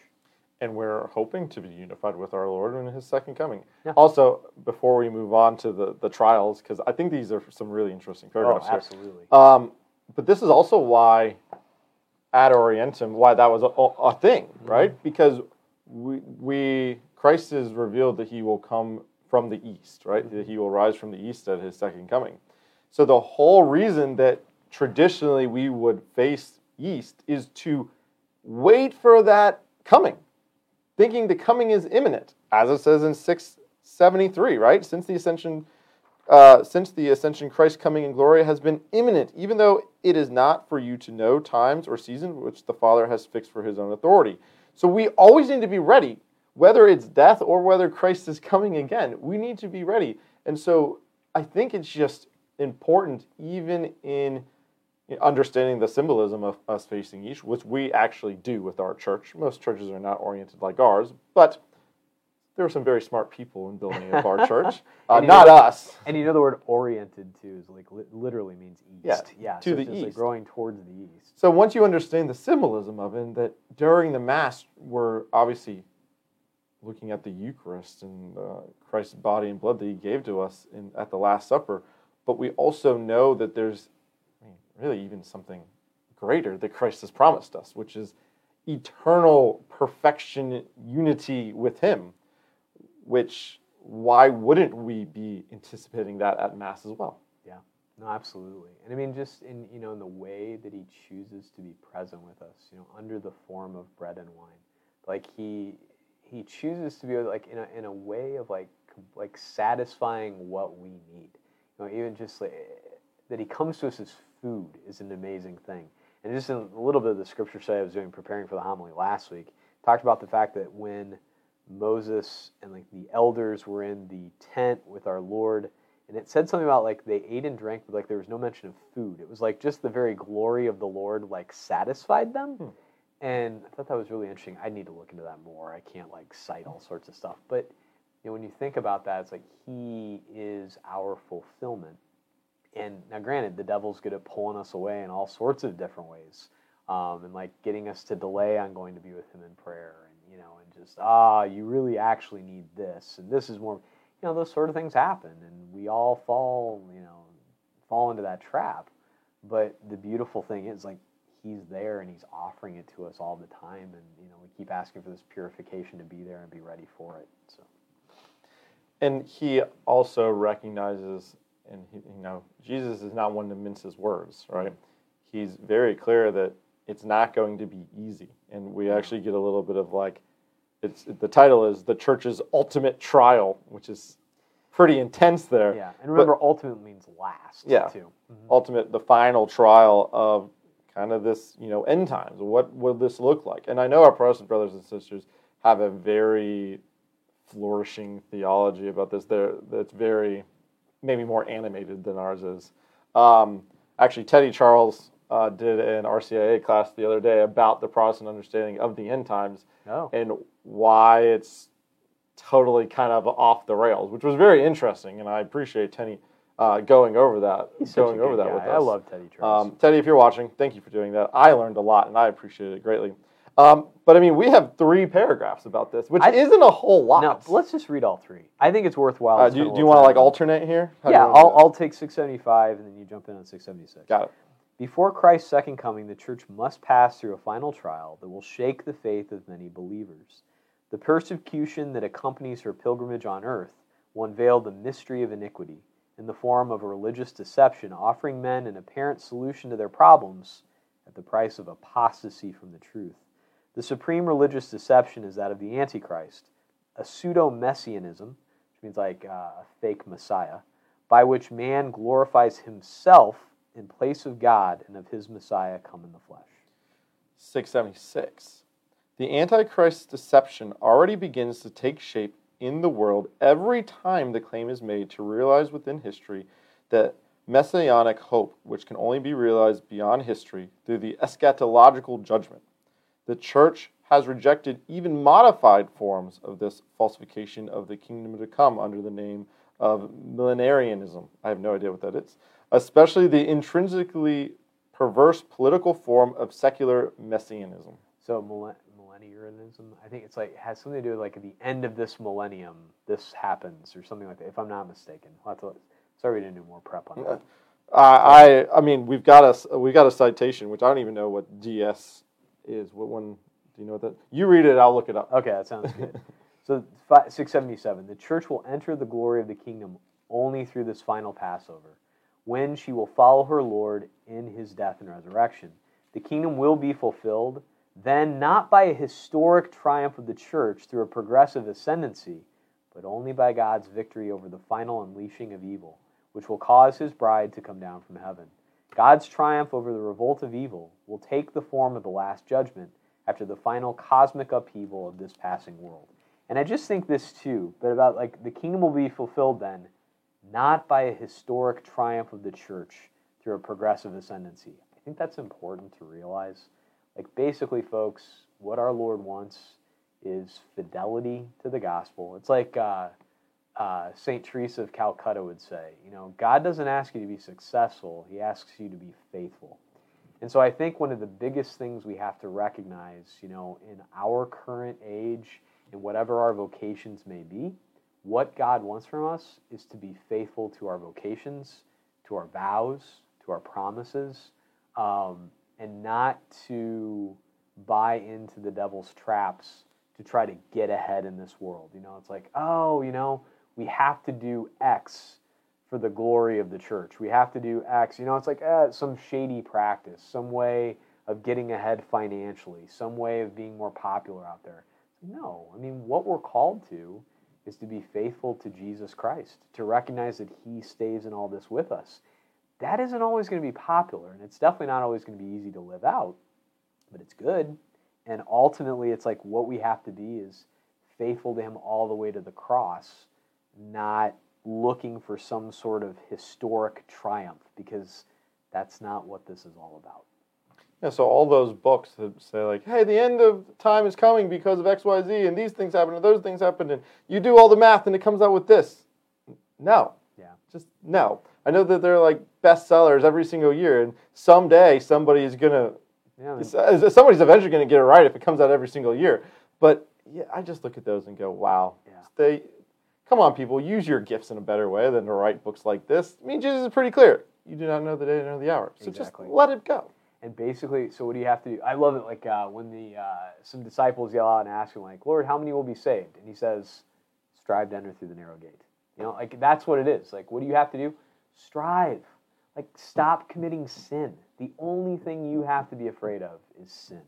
And we're hoping to be unified with our Lord in His second coming. Yeah. Also, before we move on to the, the trials, because I think these are some really interesting paragraphs oh, absolutely. Um, but this is also why ad orientem, why that was a, a thing, mm-hmm. right? Because we, we Christ is revealed that He will come from the east, right? Mm-hmm. That He will rise from the east at His second coming. So the whole reason that traditionally we would face east is to wait for that coming, thinking the coming is imminent, as it says in 673, right? Since the ascension, uh, since the ascension, Christ's coming in glory has been imminent, even though it is not for you to know times or seasons which the Father has fixed for His own authority. So we always need to be ready, whether it's death or whether Christ is coming again. We need to be ready, and so I think it's just important even in understanding the symbolism of us facing east, which we actually do with our church. Most churches are not oriented like ours, but there are some very smart people in building up our church, uh, not know, us. And you know the word oriented too is like li- literally means east. Yeah, yeah to so the east, like growing towards the east. So once you understand the symbolism of it, that during the mass we're obviously looking at the Eucharist and uh, Christ's body and blood that He gave to us in, at the Last Supper but we also know that there's I mean, really even something greater that Christ has promised us, which is eternal perfection, unity with Him, which why wouldn't we be anticipating that at Mass as well? Yeah, no, absolutely. And I mean, just in you know, in the way that He chooses to be present with us, you know, under the form of bread and wine, like He He chooses to be like in a in a way of like like satisfying what we need You know, even just like, that he comes to us as food is an amazing thing. And just in a little bit of the scripture study I was doing preparing for the homily last week, talked about the fact that when Moses and like the elders were in the tent with our Lord, and it said something about like they ate and drank, but like there was no mention of food. It was like just the very glory of the Lord like satisfied them. Hmm. And I thought that was really interesting. I need to look into that more. I can't like cite all sorts of stuff, but you know, when you think about that, it's like He is our fulfillment. And now, granted, the devil's good at pulling us away in all sorts of different ways, um, and like getting us to delay on going to be with Him in prayer, you know, and just ah, you really actually need this, and this is more, you know, those sort of things happen, and we all fall, you know, fall into that trap. But the beautiful thing is, like, He's there and He's offering it to us all the time, and you know, we keep asking for this purification to be there and be ready for it. So and he also recognizes, and he, you know, Jesus is not one to mince his words, right? He's very clear that it's not going to be easy, and we actually get a little bit of like, it's the title is the church's ultimate trial, which is pretty intense there. Yeah, and remember, but, ultimate means last. Yeah, too. Mm-hmm. ultimate, the final trial of kind of this, you know, end times. What will this look like? And I know our Protestant brothers and sisters have a very flourishing theology about this there that's very maybe more animated than ours is. Um, actually, Teddy Charles uh, did an RCIA class the other day about the Protestant understanding of the end times Oh, and why it's totally kind of off the rails, which was very interesting, and I appreciate Tenny uh, going over that, he's going over that guy. with us. I love Teddy Um, Teddy, if you're watching, thank you for doing that. I learned a lot, and I appreciate it greatly. Um, but I mean, we have three paragraphs about this, which I- isn't a whole lot. no, let's just read all three. I think it's worthwhile. Uh, do you, do you want to like time on it. alternate here? How Yeah, I'll. I'll take 675 and then you jump in on 676. Got it. Before Christ's second coming, the church must pass through a final trial that will shake the faith of many believers. The persecution that accompanies her pilgrimage on earth will unveil the mystery of iniquity in the form of a religious deception, offering men an apparent solution to their problems at the price of apostasy from the truth. The supreme religious deception is that of the Antichrist, a pseudo messianism, which means like uh, a fake Messiah, by which man glorifies himself in place of God and of his Messiah come in the flesh. 676. The Antichrist deception already begins to take shape in the world every time the claim is made to realize within history that messianic hope, which can only be realized beyond history through the eschatological judgment. The church has rejected even modified forms of this falsification of the kingdom to come under the name of millenarianism. I have no idea what that is. Especially the intrinsically perverse political form of secular messianism. So millen- millennialism, I think it's like has something to do with like at the end of this millennium, this happens or something like that. If I'm not mistaken, have to, sorry we didn't do more prep on that. I, I, I mean, we've got a we got a citation, which I don't even know what DS is. What one? Do you know what that? You read it. I'll look it up. Okay, that sounds good. so fi- 677, the church will enter the glory of the kingdom only through this final Passover, when she will follow her Lord in his death and resurrection. The kingdom will be fulfilled, then not by a historic triumph of the church through a progressive ascendancy, but only by God's victory over the final unleashing of evil, which will cause his bride to come down from heaven. God's triumph over the revolt of evil will take the form of the last judgment after the final cosmic upheaval of this passing world. And I just think this too, but about like the kingdom will be fulfilled then, not by a historic triumph of the church through a progressive ascendancy. I think that's important to realize. Like basically, folks, what our Lord wants is fidelity to the gospel. It's like uh, uh, Saint Teresa of Calcutta would say, you know, God doesn't ask you to be successful; He asks you to be faithful. And so I think one of the biggest things we have to recognize, you know, in our current age, in whatever our vocations may be, what God wants from us is to be faithful to our vocations, to our vows, to our promises, um, and not to buy into the devil's traps to try to get ahead in this world. You know, it's like, oh, you know, we have to do X for the glory of the church. We have to do X. You know, it's like eh, some shady practice, some way of getting ahead financially, some way of being more popular out there. No, I mean, what we're called to is to be faithful to Jesus Christ, to recognize that He stays in all this with us. That isn't always going to be popular, and it's definitely not always going to be easy to live out, but it's good. And ultimately, it's like what we have to be is faithful to Him all the way to the cross, not looking for some sort of historic triumph, because that's not what this is all about. Yeah, so all those books that say like, "Hey, the end of time is coming because of X, Y, Z, and these things happen, and those things happen, and you do all the math, and it comes out with this." No, Yeah. just no. I know that they're like bestsellers every single year, and someday somebody is gonna, Yeah, I mean, uh, somebody's eventually gonna get it right if it comes out every single year. But yeah, I just look at those and go, "Wow, Yeah. they." Come on, people, use your gifts in a better way than to write books like this. I mean, Jesus is pretty clear. You do not know the day nor the hour, so Exactly. just let it go. And basically, so what do you have to do? I love it. Like uh, when the uh, some disciples yell out and ask him, like, "Lord, how many will be saved?" And he says, "Strive to enter through the narrow gate." You know, like that's what it is. Like, what do you have to do? Strive. Like, stop committing sin. The only thing you have to be afraid of is sin.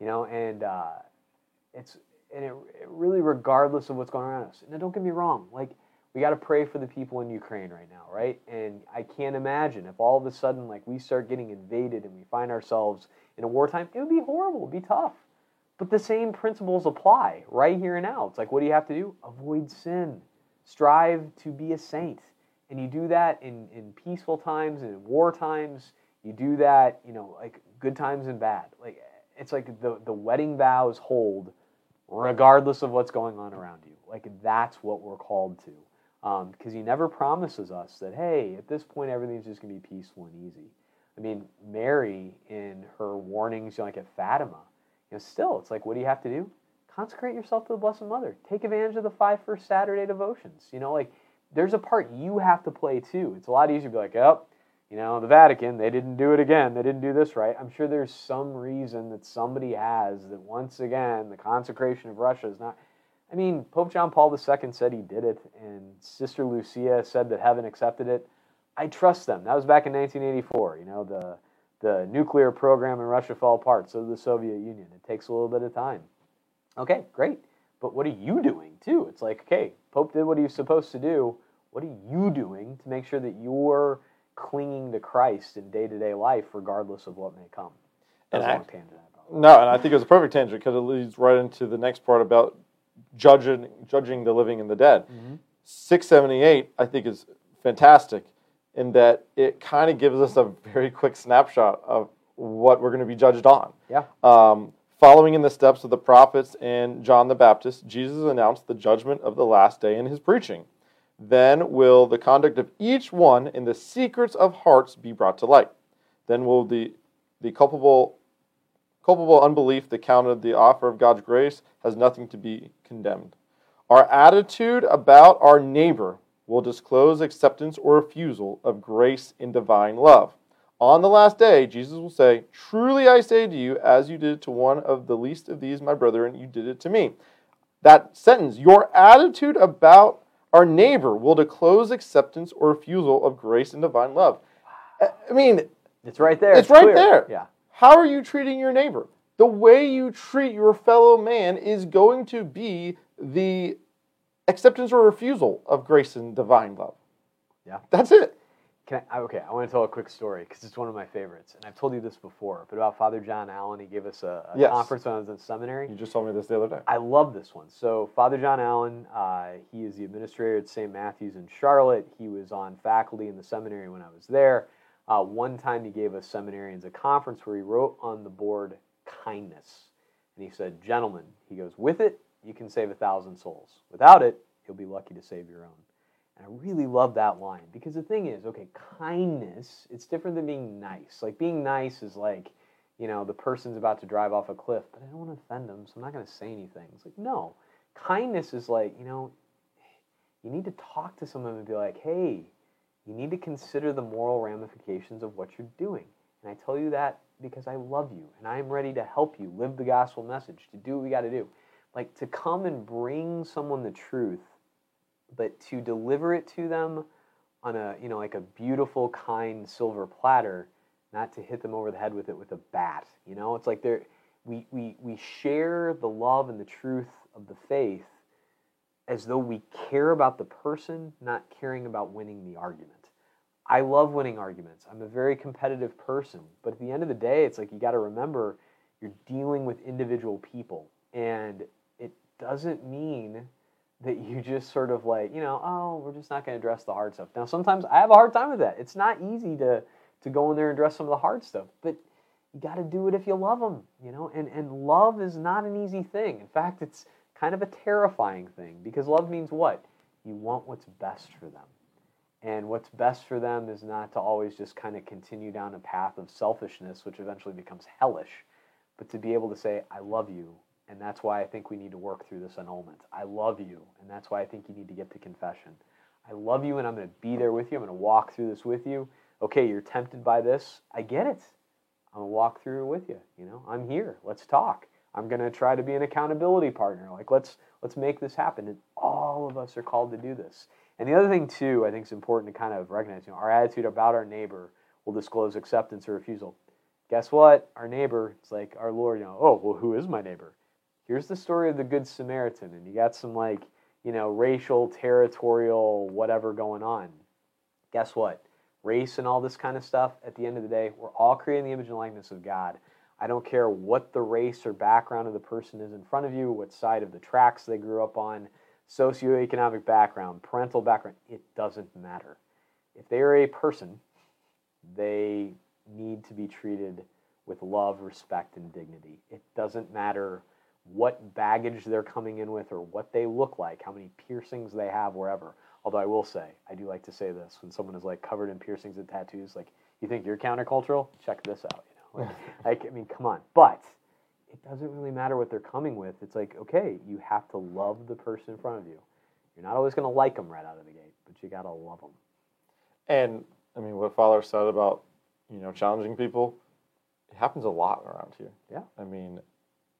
You know, and uh, it's and it, it really, regardless of what's going on around us. Now, don't get me wrong. Like, we got to pray for the people in Ukraine right now, right? And I can't imagine if all of a sudden, like, we start getting invaded and we find ourselves in a wartime, it would be horrible, it'd be tough. But the same principles apply right here and now. It's like, what do you have to do? Avoid sin, strive to be a saint. And you do that in, in peaceful times and in war times. You do that, you know, like good times and bad. Like it's like the the wedding vows hold regardless of what's going on around you. Like that's what we're called to. Because um, he never promises us that, hey, at this point everything's just going to be peaceful and easy. I mean, Mary in her warnings, you know, like at Fatima, you know, still, it's like, what do you have to do? Consecrate yourself to the Blessed Mother. Take advantage of the five first Saturday devotions. You know, like there's a part you have to play too. It's a lot easier to be like, oh, you know, the Vatican, they didn't do it again. They didn't do this right. I'm sure there's some reason that somebody has that once again, the consecration of Russia is not. I mean, Pope John Paul II said he did it, and Sister Lucia said that heaven accepted it. I trust them. That was back in 1984. You know, the the nuclear program in Russia fell apart, so did the Soviet Union. It takes a little bit of time. Okay, great. But what are you doing too? It's like, okay, Pope did what he was supposed to do. What are you doing to make sure that you're clinging to Christ in day to day life, regardless of what may come? That's and I, tangent. No, and I think it was a perfect tangent because it leads right into the next part about judging judging the living and the dead. Mm-hmm. 678, I think, is fantastic in that it kind of gives us a very quick snapshot of what we're going to be judged on. Yeah. Um, following in the steps of the prophets and John the Baptist, Jesus announced the judgment of the last day in his preaching. Then will the conduct of each one in the secrets of hearts be brought to light. Then will the, the culpable, culpable unbelief that counted the offer of God's grace has nothing to be condemned. Our attitude about our neighbor will disclose acceptance or refusal of grace in divine love. On the last day, Jesus will say, Truly I say to you, as you did it to one of the least of these, my brethren, you did it to me. That sentence, your attitude about our neighbor will disclose acceptance or refusal of grace and divine love. I mean, it's right there. It's, it's right clear. there. Yeah. How are you treating your neighbor? The way you treat your fellow man is going to be the acceptance or refusal of grace and divine love. Yeah. That's it. Can I, okay, I want to tell a quick story because it's one of my favorites, and I've told you this before. But about Father John Allen, he gave us a, a yes. conference when I was in seminary. You just told me this the other day. I love this one. So Father John Allen, uh, he is the administrator at St. Matthew's in Charlotte. He was on faculty in the seminary when I was there. Uh, one time, he gave us seminarians a conference where he wrote on the board kindness, and he said, "Gentlemen," he goes, "with it, you can save a thousand souls. Without it, you'll be lucky to save your own." And I really love that line because the thing is, okay, kindness, it's different than being nice. Like being nice is like, you know, the person's about to drive off a cliff, but I don't want to offend them, so I'm not going to say anything. It's like, no. Kindness is like, you know, you need to talk to someone and be like, hey, you need to consider the moral ramifications of what you're doing. And I tell you that because I love you and I am ready to help you live the gospel message, to do what we got to do. Like to come and bring someone the truth but to deliver it to them on a you know like a beautiful kind silver platter not to hit them over the head with it with a bat you know it's like they we, we we share the love and the truth of the faith as though we care about the person not caring about winning the argument i love winning arguments i'm a very competitive person but at the end of the day it's like you got to remember you're dealing with individual people and it doesn't mean that you just sort of like, you know, oh, we're just not going to address the hard stuff. Now, sometimes I have a hard time with that. It's not easy to to go in there and address some of the hard stuff, but you got to do it if you love them, you know. And and love is not an easy thing. In fact, it's kind of a terrifying thing because love means what? You want what's best for them. And what's best for them is not to always just kind of continue down a path of selfishness, which eventually becomes hellish, but to be able to say, I love you and that's why I think we need to work through this annulment. I love you, and that's why I think you need to get to confession. I love you, and I'm going to be there with you. I'm going to walk through this with you. Okay, you're tempted by this. I get it. I'm going to walk through it with you. You know, I'm here. Let's talk. I'm going to try to be an accountability partner. Like let's let's make this happen. And all of us are called to do this. And the other thing too, I think is important to kind of recognize. You know, our attitude about our neighbor will disclose acceptance or refusal. Guess what? Our neighbor, it's like our Lord. You know, oh well, who is my neighbor? here's the story of the Good Samaritan, and you got some like, you know, racial, territorial, whatever going on. Guess what? Race and all this kind of stuff, at the end of the day, we're all creating the image and likeness of God. I don't care what the race or background of the person is in front of you, what side of the tracks they grew up on, socioeconomic background, parental background, it doesn't matter. If they are a person, they need to be treated with love, respect, and dignity. It doesn't matter what baggage they're coming in with or what they look like, how many piercings they have, wherever. Although I will say, I do like to say this when someone is like covered in piercings and tattoos, like, you think you're countercultural? Check this out. You know, like, like I mean, come on. But it doesn't really matter what they're coming with. It's like, okay, you have to love the person in front of you. You're not always going to like them right out of the gate, but you got to love them. And I mean, what Father said about you know challenging people, it happens a lot around here. Yeah. I mean,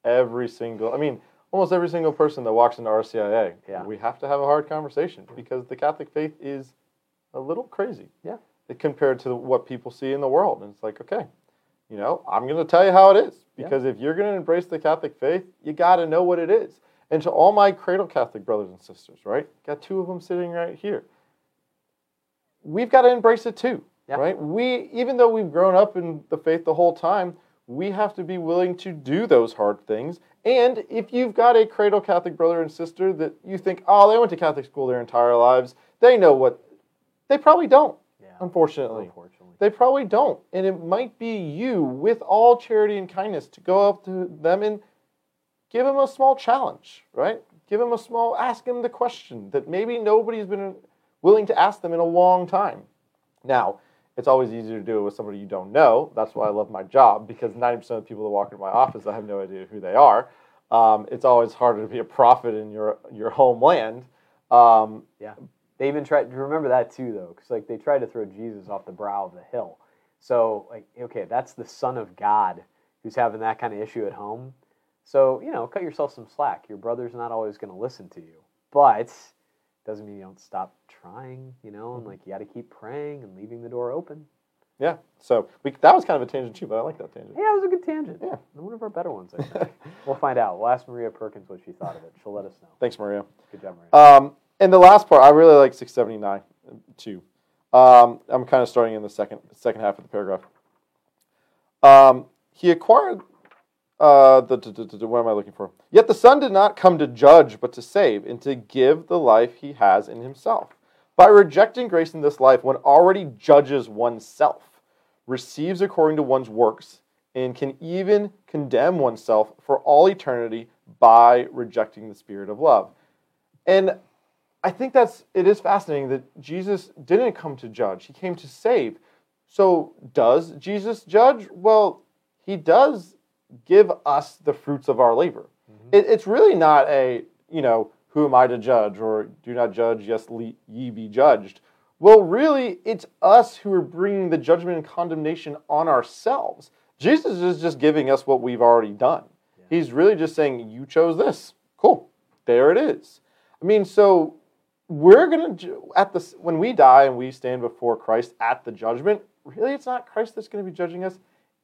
every single. I mean, almost every single person that walks into RCIA, Yeah. we have to have a hard conversation because the Catholic faith is a little crazy. Yeah. Compared to what people see in the world, and it's like, okay, you know, I'm going to tell you how it is Yeah. because if you're going to embrace the Catholic faith, you got to know what it is. And to all my cradle Catholic brothers and sisters, right? Got two of them sitting right here. We've got to embrace it too, Yeah. right? We, even though we've grown up in the faith the whole time, we have to be willing to do those hard things. And if you've got a cradle Catholic brother and sister that you think, oh, they went to Catholic school their entire lives, they know what, they probably don't, Yeah. unfortunately. Unfortunately. They probably don't. And it might be you, with all charity and kindness, to go up to them and give them a small challenge, right? Give them a small, ask them the question that maybe nobody's been willing to ask them in a long time. Now, it's always easier to do it with somebody you don't know. That's why I love my job because 90% of the people that walk into my office, I have no idea who they are. Um, it's always harder to be a prophet in your, your homeland. Um, They even tried to remember that too, though, because like they tried to throw Jesus off the brow of the hill. So like, okay, that's the Son of God who's having that kind of issue at home. So you know, cut yourself some slack. Your brother's not always going to listen to you, but doesn't mean you don't stop trying. You know, and like you got to keep praying and leaving the door open. yeah, so we, that was kind of a tangent too, but I like that tangent. Yeah, it was a good tangent. Yeah. one of our better ones. I think. we'll find out. We'll ask Maria Perkins what she thought of it. She'll let us know. Thanks, Maria. Good job, Maria. Um, and the last part, I really like 679 too. Um, I'm kind of starting in the second second half of the paragraph. Um, he acquired. Uh, the, the, the, the- what am I looking for? Yet the Son did not come to judge, but to save, and to give the life he has in himself. By rejecting grace in this life, one already judges oneself, receives according to one's works, and can even condemn oneself for all eternity by rejecting the spirit of love. And I think that's it is fascinating that Jesus didn't come to judge; he came to save. So, does Jesus judge? Well, he does give us the fruits of our labor. Mm-hmm. It, it's really not a you know who am I to judge or do not judge, yes le- ye be judged. Well, really, it's us who are bringing the judgment and condemnation on ourselves. Jesus is just giving us what we've already done. He's really just saying, "You chose this. Cool. There it is." I mean, so we're gonna ju- at the when we die and we stand before Christ at the judgment. Really, it's not Christ that's going to be judging us.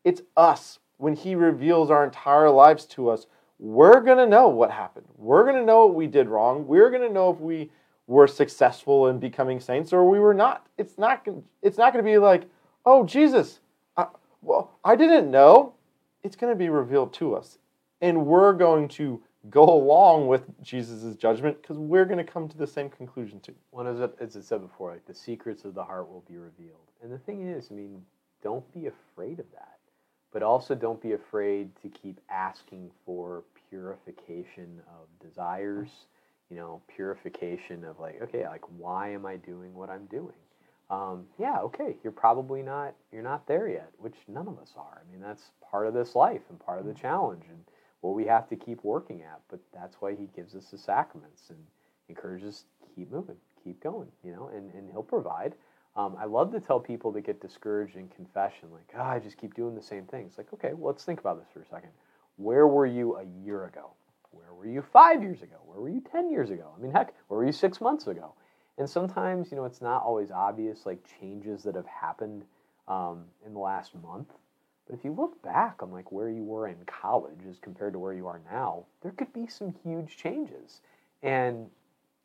It's us when He reveals our entire lives to us. We're gonna know what happened. We're gonna know what we did wrong. We're gonna know if we were successful in becoming saints or we were not. It's not. It's not going to be like, oh Jesus, I, well I didn't know. It's going to be revealed to us, and we're going to go along with Jesus' judgment because we're going to come to the same conclusion too. One as it, as it said before, like the secrets of the heart will be revealed. And the thing is, I mean, don't be afraid of that, but also don't be afraid to keep asking for purification of desires. You know, purification of like, okay, like why am I doing what I'm doing? Um, yeah, okay, you're probably not you're not there yet, which none of us are. I mean, that's part of this life and part of the challenge and what we have to keep working at. But that's why he gives us the sacraments and encourages us keep moving, keep going, you know, and, and he'll provide. Um, I love to tell people that get discouraged in confession, like, ah, I just keep doing the same things. Like, okay, well, let's think about this for a second. Where were you a year ago? Where were you five years ago? Where were you 10 years ago? I mean, heck, where were you six months ago? And sometimes, you know, it's not always obvious, like changes that have happened um, in the last month. But if you look back on like where you were in college as compared to where you are now, there could be some huge changes. And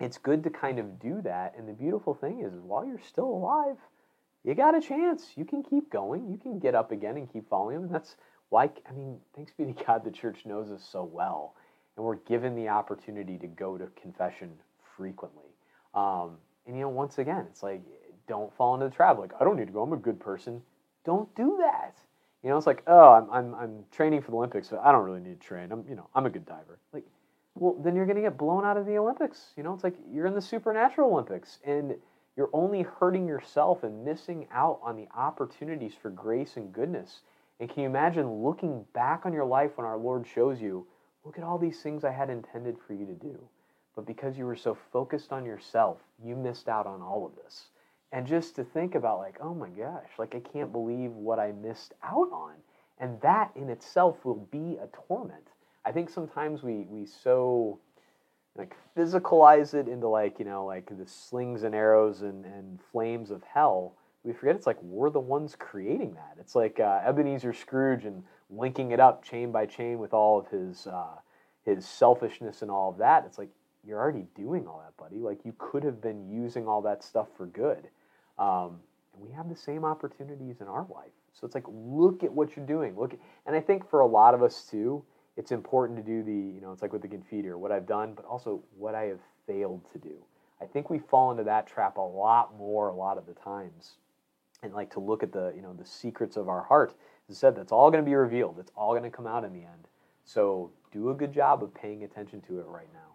it's good to kind of do that. And the beautiful thing is, is while you're still alive, you got a chance. You can keep going. You can get up again and keep following. And that's why, I mean, thanks be to God, the church knows us so well. And we're given the opportunity to go to confession frequently. Um, and, you know, once again, it's like, don't fall into the trap. Like, I don't need to go. I'm a good person. don't do that. You know, it's like, oh, I'm, I'm, I'm training for the Olympics, but I don't really need to train. I'm, you know, I'm a good diver. Like, well, then you're going to get blown out of the Olympics. You know, it's like you're in the supernatural Olympics and you're only hurting yourself and missing out on the opportunities for grace and goodness. And can you imagine looking back on your life when our Lord shows you, look at all these things I had intended for you to do. But because you were so focused on yourself, you missed out on all of this. And just to think about, like, oh my gosh, like I can't believe what I missed out on. And that in itself will be a torment. I think sometimes we, we so like physicalize it into like, you know, like the slings and arrows and, and flames of hell. We forget it's like we're the ones creating that. It's like uh, Ebenezer Scrooge and linking it up chain by chain with all of his uh, his selfishness and all of that. It's like you're already doing all that, buddy. Like you could have been using all that stuff for good. Um, and we have the same opportunities in our life. So it's like look at what you're doing. Look, at, and I think for a lot of us too, it's important to do the you know it's like with the Confiteor, what I've done, but also what I have failed to do. I think we fall into that trap a lot more a lot of the times, and like to look at the you know the secrets of our heart. As I said, that's all going to be revealed. It's all going to come out in the end. So do a good job of paying attention to it right now.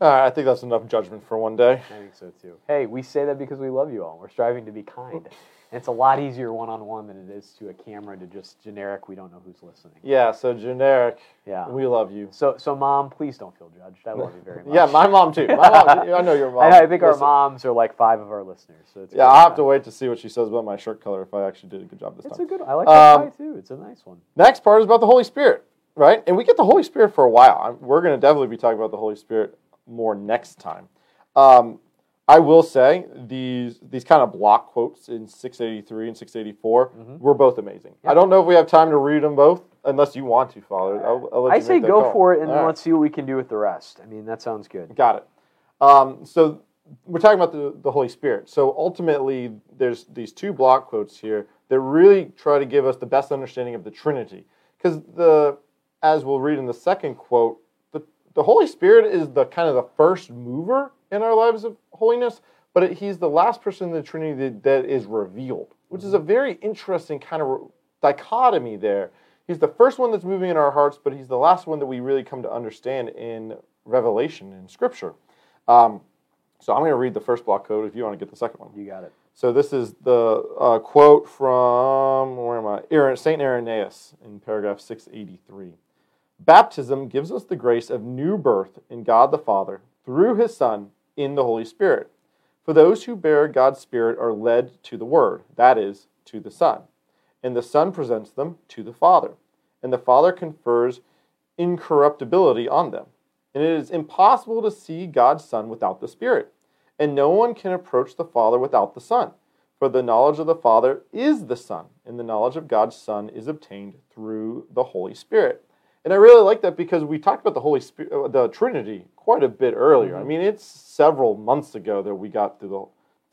All right, I think that's enough judgment for one day. I think so too. Hey, we say that because we love you all. We're striving to be kind. And it's a lot easier one on one than it is to a camera to just generic, we don't know who's listening. Yeah, so generic. Yeah. We love you. So, so mom, please don't feel judged. I love you very much. Yeah, my mom too. My mom, I know your mom. I, I think our moms are like five of our listeners. So it's Yeah. I'll have to wait to see what she says about my shirt color if I actually did a good job this It's time. a good. I like that Um, tie too. It's a nice one. Next part is about the Holy Spirit, right? And we get the Holy Spirit for a while. I'm- We're going to definitely be talking about the Holy Spirit more next time. Um, I will say these these kind of block quotes in 683 and 684 Mhm. were both amazing. Yeah. I don't know if we have time to read them both, unless you want to, Father. I'll, I'll let I say go call. for it, and All then right. let's see what we can do with the rest. I mean, that sounds good. Got it. Um, so we're talking about the, the Holy Spirit. So ultimately, there's these two block quotes here that really try to give us the best understanding of the Trinity. Because the, as we'll read in the second quote, the, Holy Spirit is the kind of the first mover in our lives of holiness, but it, he's the last person in the Trinity that, that is revealed, which is a very interesting kind of dichotomy there. He's the first one that's moving in our hearts, but he's the last one that we really come to understand in Revelation in Scripture. Um, so I'm going to read the first block quote if you want to get the second one. You got it. So this is the uh, quote from where am I? Aaron, Saint Irenaeus in paragraph 683. Baptism gives us the grace of new birth in God the Father through His Son in the Holy Spirit. For those who bear God's Spirit are led to the Word, that is, to the Son, and the Son presents them to the Father, and the Father confers incorruptibility on them. And it is impossible to see God's Son without the Spirit. And no one can approach the Father without the Son. For the knowledge of the Father is the Son, and the knowledge of God's Son is obtained through the Holy Spirit. And I really like that because we talked about the Holy Spirit, uh, the Trinity, quite a bit earlier. I mean, it's several months ago that we got to the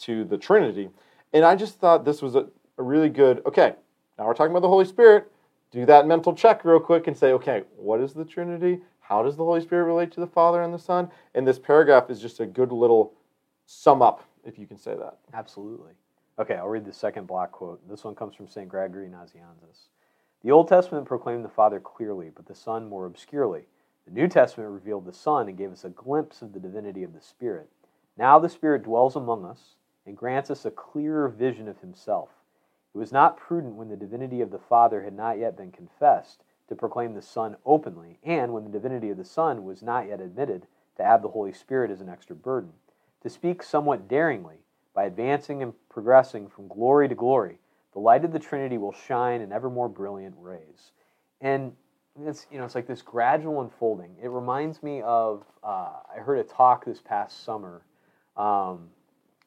to the Trinity, and I just thought this was a, a really good. Okay, now we're talking about the Holy Spirit. Do that mental check real quick and say, okay, what is the Trinity? How does the Holy Spirit relate to the Father and the Son? And this paragraph is just a good little sum up, if you can say that. Absolutely. Okay, I'll read the second block quote. This one comes from St. Gregory Nazianzus. The Old Testament proclaimed the Father clearly, but the Son more obscurely. The New Testament revealed the Son and gave us a glimpse of the divinity of the Spirit. Now the Spirit dwells among us and grants us a clearer vision of Himself. It was not prudent when the divinity of the Father had not yet been confessed to proclaim the Son openly, and when the divinity of the Son was not yet admitted to add the Holy Spirit as an extra burden. To speak somewhat daringly, by advancing and progressing from glory to glory, the light of the Trinity will shine in ever more brilliant rays. And it's you know it's like this gradual unfolding. It reminds me of uh, I heard a talk this past summer um,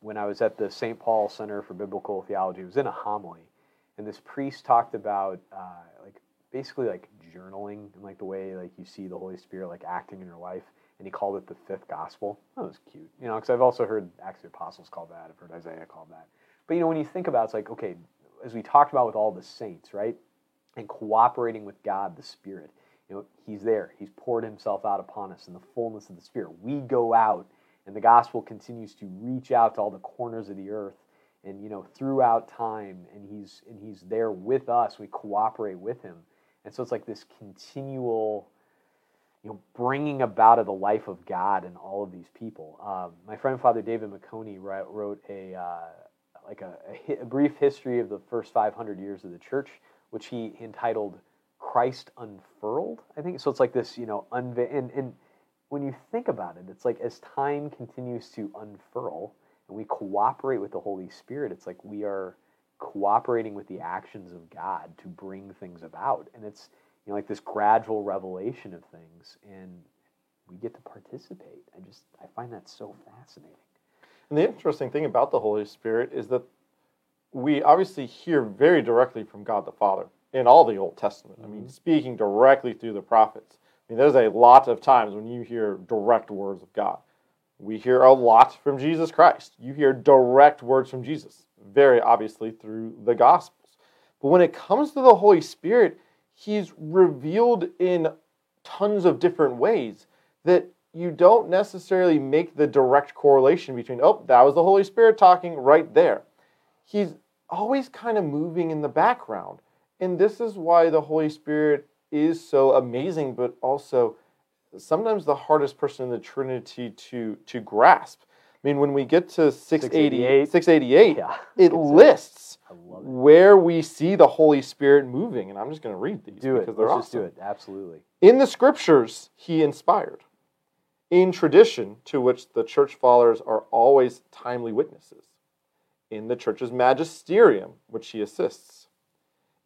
when I was at the St. Paul Center for Biblical Theology. It was in a homily, and this priest talked about uh, like basically like journaling and like the way like you see the Holy Spirit like acting in your life. And he called it the fifth gospel. That was cute, you know, because I've also heard Acts of the Apostles called that. I've heard Isaiah called that. But you know, when you think about it, it's like okay, as we talked about with all the saints, right? And cooperating with God, the Spirit. You know, He's there. He's poured Himself out upon us in the fullness of the Spirit. We go out, and the gospel continues to reach out to all the corners of the earth. and you know throughout time and he's and he's there with us we cooperate with him and so it's like this continual you know bringing about of the life of god in all of these people um, my friend father david mcconey wrote, wrote a uh, like a, a, a, brief history of the first 500 years of the church which he entitled christ unfurled i think so it's like this you know unve- and, and when you think about it it's like as time continues to unfurl and we cooperate with the Holy Spirit, it's like we are cooperating with the actions of God to bring things about. And it's you know like this gradual revelation of things and we get to participate. I just I find that so fascinating. And the interesting thing about the Holy Spirit is that we obviously hear very directly from God the Father in all the Old Testament. I mean, mm-hmm. speaking directly through the prophets. I mean, there's a lot of times when you hear direct words of God. We hear a lot from Jesus Christ. You hear direct words from Jesus, very obviously through the Gospels. But when it comes to the Holy Spirit, He's revealed in tons of different ways that you don't necessarily make the direct correlation between, oh, that was the Holy Spirit talking right there. He's always kind of moving in the background. And this is why the Holy Spirit is so amazing, but also sometimes the hardest person in the Trinity to to grasp. I mean, when we get to 688, 688 yeah, it lists it. where we see the Holy Spirit moving. And I'm just going to read these do because it. they're Let's awesome. just do it. Absolutely. In the scriptures, he inspired. In tradition, to which the church fathers are always timely witnesses. In the church's magisterium, which he assists.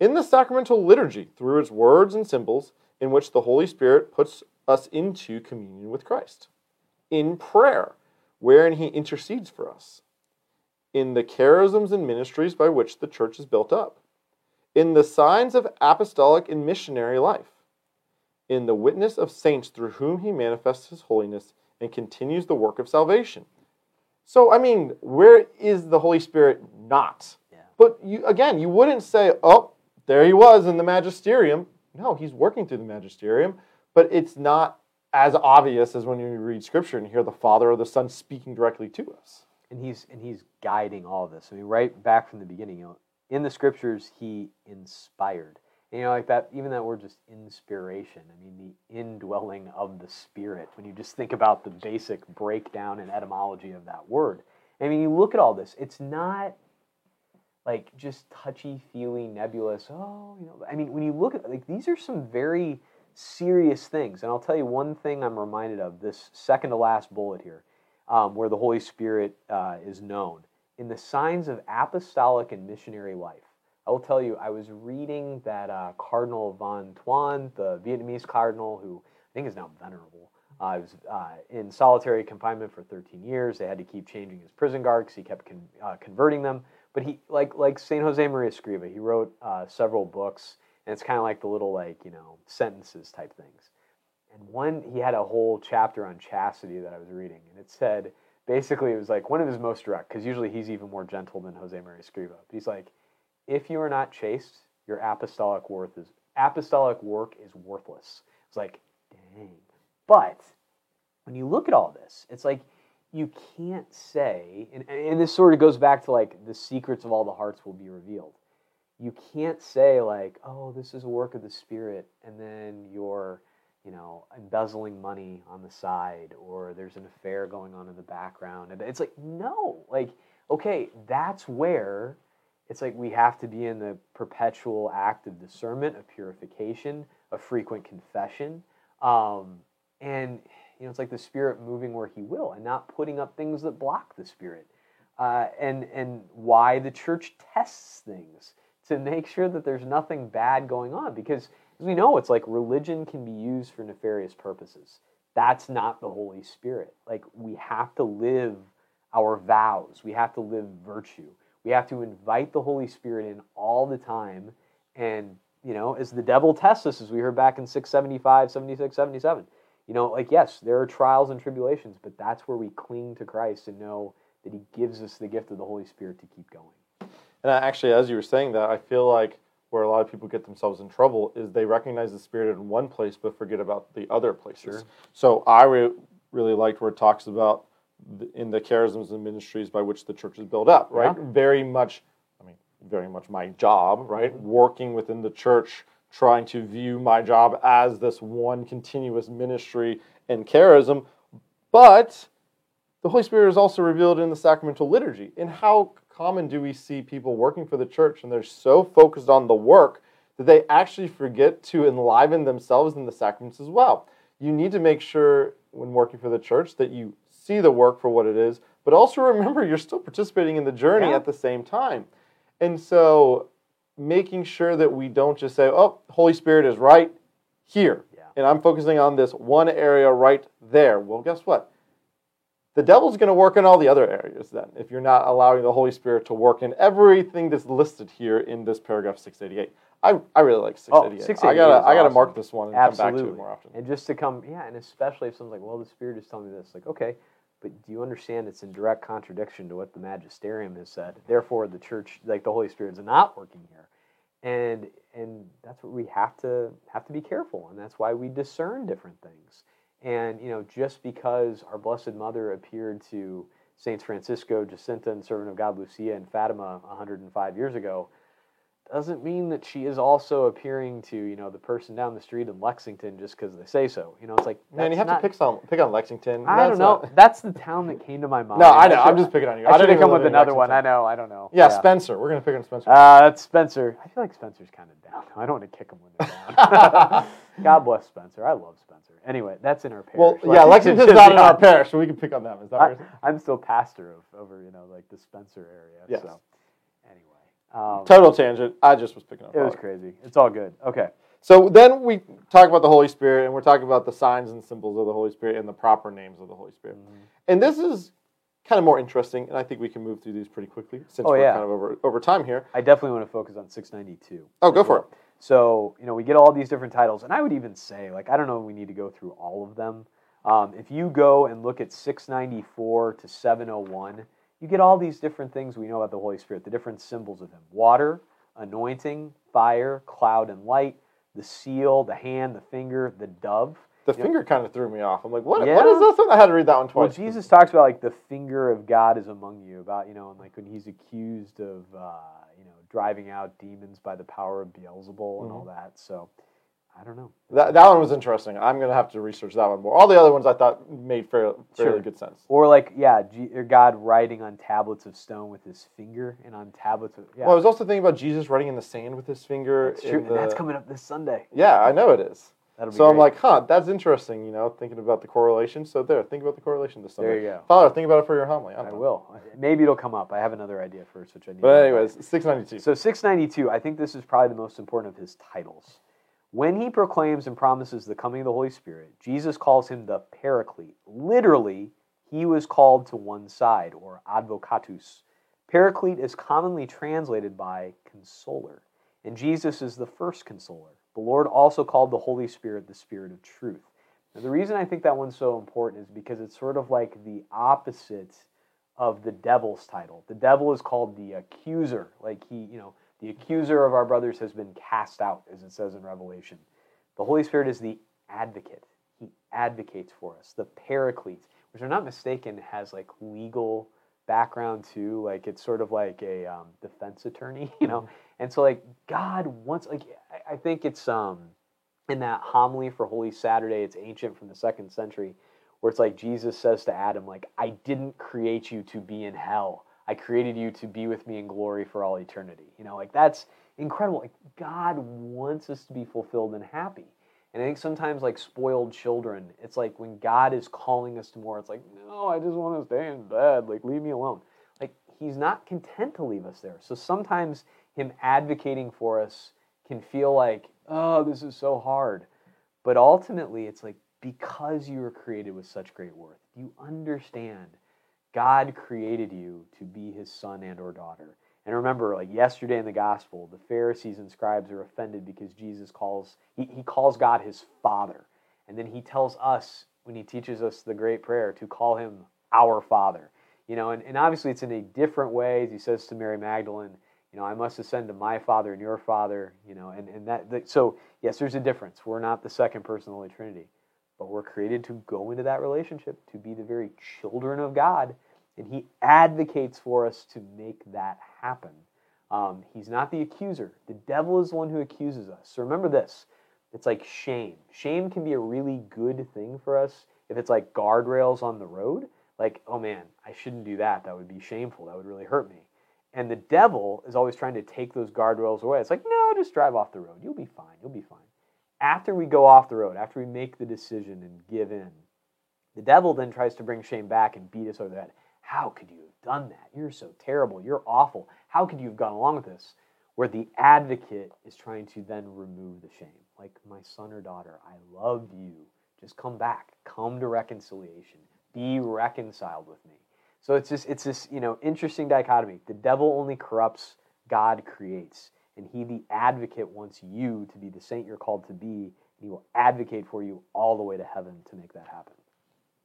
In the sacramental liturgy, through its words and symbols, in which the Holy Spirit puts us into communion with Christ. In prayer, wherein he intercedes for us. In the charisms and ministries by which the church is built up. In the signs of apostolic and missionary life. In the witness of saints through whom he manifests his holiness and continues the work of salvation. So, I mean, where is the Holy Spirit not? Yeah. But you, again, you wouldn't say, oh, there he was in the magisterium. No, he's working through the magisterium but it's not as obvious as when you read scripture and hear the Father or the Son speaking directly to us. And he's and he's guiding all this. I mean, right back from the beginning, you know, in the scriptures, he inspired. You know, like that, even that word just inspiration. I mean, the indwelling of the Spirit. When you just think about the basic breakdown and etymology of that word. I mean, you look at all this, it's not like just touchy feely, nebulous. Oh, you know, I mean, when you look at like these are some very serious things. And I'll tell you one thing I'm reminded of this second to last bullet here, um, where the Holy Spirit uh, is known. In the signs of apostolic and missionary life, I will tell you, I was reading that uh, Cardinal Van Thuan, the Vietnamese cardinal who I think is now venerable, uh, was uh, in solitary confinement for 13 years. They had to keep changing his prison guard because he kept con- uh, converting them. But he, like like Saint Jose Maria Escriva, he wrote uh, several books and it's kind of like the little like you know sentences type things and one he had a whole chapter on chastity that i was reading and it said basically it was like one of his most direct because usually he's even more gentle than jose maria escriva but he's like if you are not chaste your apostolic worth is apostolic work is worthless. It's like dang. But when you look at all this it's like you can't say and, and this sort of goes back to like the secrets of all the hearts will be revealed. You can't say like, oh, this is a work of the Spirit, and then you're, you know, embezzling money on the side, or there's an affair going on in the background. And it's like, no, like, okay, that's where it's like we have to be in the perpetual act of discernment, of purification, of frequent confession. Um, and, you know, it's like the Spirit moving where He will and not putting up things that block the Spirit. Uh, and, and why the church tests things to make sure that there's nothing bad going on. Because as we know it's like religion can be used for nefarious purposes. That's not the holy spirit. Like we have to live our vows. We have to live virtue we have to invite the holy spirit in all the time and you know as the devil tests us as we heard back in 675 76 77 you know like yes there are trials and tribulations but that's where we cling to christ and know that he gives us the gift of the holy spirit to keep going and actually, as you were saying that, I feel like where a lot of people get themselves in trouble is they recognize the Spirit in one place but forget about the other places. Sure. So I re- really liked where it talks about in the charisms and ministries by which the church is built up, right? Yeah. Very much, I mean, very much my job, right? Mm-hmm. Working within the church, trying to view my job as this one continuous ministry and charism, but the Holy Spirit is also revealed in the sacramental liturgy. And how common do we see people working for the church and they're so focused on the work that they actually forget to enliven themselves in the sacraments as well? You need to make sure when working for the church that you see the work for what it is, but also remember you're still participating in the journey Yeah. at the same time. And so making sure that we don't just say, oh, Holy Spirit is right here. Yeah. And I'm focusing on this one area right there. Well, guess what? The devil's going to work in all the other areas then if you're not allowing the Holy Spirit to work in everything that's listed here in this paragraph 688. I, I really like 688. I 688 gotta is I gotta awesome. mark this one and come back to Absolutely. it more often. And just to come, yeah, and especially if someone's like, well, the Spirit is telling me this. Like, okay, but do you understand it's in direct contradiction to what the magisterium has said? Therefore, the church, like the Holy Spirit, is not working here. And and that's what we have to have to be careful, and that's why we discern different things. And you know, just because our Blessed Mother appeared to Saints Francisco, Jacinta, and Servant of God Lucia and Fatima 105 years ago, doesn't mean that she is also appearing to you know the person down the street in Lexington just because they say so. You know, it's like Man, you have not- to pick on pick on Lexington. I don't know. not- That's the town that came to my mind. no, I know. should- I'm just picking on you. I should didn't have come with another one. I know. I don't know. Yeah, Spencer. We're gonna pick on Spencer. Uh, that's Spencer. I feel like Spencer's kind of down. I don't want to kick him when they're down. God bless Spencer. I love Spencer. Anyway, that's in our parish. well, yeah, Lexington's not in our parish, so we can pick on them. Is that I. I'm still pastor of over you know like the Spencer area. Yes. So um, Total tangent. I just was picking up. it was crazy. It's all good. Okay. So then we talk about the Holy Spirit, and we're talking about the signs and symbols of the Holy Spirit and the proper names of the Holy Spirit. Mm-hmm. And this is kind of more interesting, and I think we can move through these pretty quickly since Oh, we're yeah. kind of over over time here. I definitely want to focus on 692. Oh, go as for it. So, you know, we get all these different titles, and I would even say, like, I don't know if we need to go through all of them. Um, if you go and look at 694 to 701, you get all these different things we know about the Holy Spirit, the different symbols of Him water, anointing, fire, cloud, and light, the seal, the hand, the finger, the dove. The Yeah. finger kind of threw me off. I'm like, what? What Yeah. is this? one? I had to read that one twice. Well. Jesus talks about like the finger of God is among you, about you know, and like when he's accused of uh, you know driving out demons by the power of Beelzebul and all that. So I don't know. That, that one was interesting. I'm gonna have to research that one more. All the other ones I thought made fair, fairly Sure. good sense. Or like yeah, G- God writing on tablets of stone with his finger and on tablets of yeah. Well, I was also thinking about Jesus writing in the sand with his finger. that's true, in and that's coming up this Sunday. Yeah, I know it is. So I'm like, huh, that's interesting. You know, thinking about the correlation. So there, think about the correlation this Sunday. there you go. Father, think about it for your homily. I, I will. Maybe it'll come up. I have another idea first, which I need. But anyways, 692. So 692, I think this is probably the most important of his titles. When he proclaims and promises the coming of the Holy Spirit, Jesus calls him the Paraclete. Literally, he was called to one side, or advocatus. Paraclete is commonly translated by consoler, and Jesus is the first consoler. The Lord also called the Holy Spirit the Spirit of truth. Now, the reason I think that one's so important is because it's sort of like the opposite of the devil's title. The devil is called the accuser. Like he, you know, the accuser of our brothers has been cast out, as it says in Revelation. The Holy Spirit is the advocate. He advocates for us. The paraclete, which I'm not mistaken, has like legal background too. Like it's sort of like a um, defense attorney, you know. And so like God wants, like I, I think it's um in that homily for Holy Saturday. It's ancient from the second century where it's like Jesus says to Adam, like, I didn't create you to be in hell. I created you to be with me in glory for all eternity. You know, like that's incredible. Like God wants us to be fulfilled and happy. And I think sometimes like spoiled children, it's like when God is calling us to more, it's like, no, I just want to stay in bed. Like leave me alone. Like he's not content to leave us there. So sometimes him advocating for us can feel like, oh, this is so hard. But ultimately, it's like because you were created with such great worth, you understand God created you to be his son and or daughter. And remember, like yesterday in the gospel, the Pharisees and scribes are offended because Jesus calls he, he calls God his father. And then he tells us when he teaches us the great prayer to call him our father. You know, and, and obviously it's in a different way, as he says to Mary Magdalene, you know, I must ascend to my Father and your Father, you know, and, and that, that so yes, there's a difference. We're not the second person of the Holy Trinity. But we're created to go into that relationship, to be the very children of God. And He advocates for us to make that happen. Um, he's not the accuser. The devil is the one who accuses us. So remember this it's like shame. Shame can be a really good thing for us if it's like guardrails on the road. Like, oh man, I shouldn't do that. That would be shameful. That would really hurt me. And the devil is always trying to take those guardrails away. It's like, no, just drive off the road. You'll be fine. You'll be fine. After we go off the road, after we make the decision and give in, the devil then tries to bring shame back and beat us over the head. How could you have done that? You're so terrible. You're awful. How could you have gone along with this? Where the advocate is trying to then remove the shame. Like, my son or daughter, I love you. Just come back. Come to reconciliation. Be reconciled with me. So it's just it's this, you know, interesting dichotomy. The devil only corrupts, God creates. And he, the advocate, wants you to be the saint you're called to be. And He will advocate for you all the way to heaven to make that happen.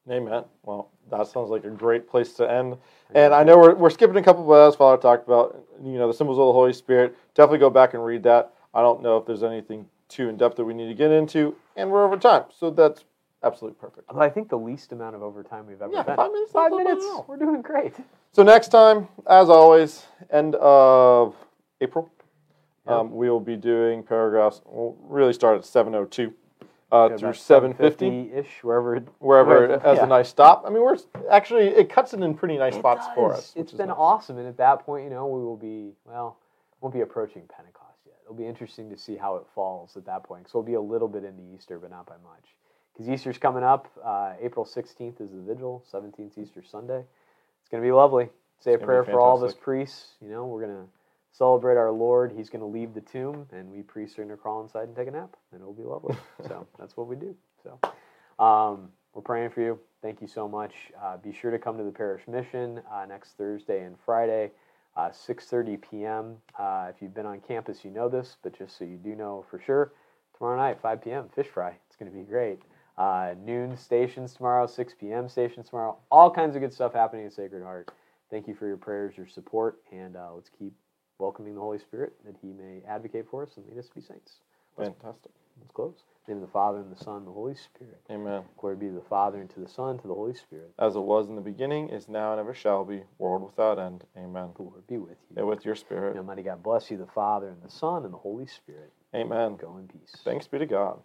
Amen. Well, that sounds like a great place to end. And I know we're, we're skipping a couple, but as Father talked about, you know, the symbols of the Holy Spirit. Definitely go back and read that. I don't know if there's anything too in depth that we need to get into, and we're over time, so that's absolutely perfect. Although I think the least amount of overtime we've ever Yeah, five minutes, Five minutes. We're doing great. So next time, as always, end of April, Yep. um, we will be doing paragraphs. We'll really start at 702 uh, through 750, ish, wherever. it- wherever it has yeah. a nice stop. I mean, we're actually it cuts it in pretty nice It spots for us. It's been nice. awesome, and at that point, you know, we will be well, won't be approaching Pentecost yet. It'll be interesting to see how it falls at that point. So we'll be a little bit into Easter, but not by much, because Easter's coming up. Uh, April sixteenth is the vigil. Seventeenth Easter Sunday. It's gonna be lovely. Say a It's prayer for all of us priests. You know, we're gonna celebrate our Lord. He's gonna leave the tomb, and we priests are gonna crawl inside and take a nap, and it'll be lovely. so that's what we do. So. Um, we're praying for you. Thank you so much. Uh, be sure to come to the parish mission uh, next Thursday and Friday, uh, 6:30 p.m. Uh, if you've been on campus, you know this, but just so you do know for sure, tomorrow night, 5 p.m. fish fry. It's going to be great. Uh, noon stations tomorrow, 6 p.m. stations tomorrow. All kinds of good stuff happening at Sacred Heart. Thank you for your prayers, your support, and uh, let's keep welcoming the Holy Spirit that He may advocate for us and lead us to be saints. fantastic. Let's close. In the name of the Father and the Son and the Holy Spirit. Amen. Glory be to the Father, and to the Son, and to the Holy Spirit. As it was in the beginning, is now, and ever shall be, world without end. Amen. The Lord be with you. And with your spirit. May Almighty God bless you, the Father, and the Son, and the Holy Spirit. Amen. Go in peace. Thanks be to God.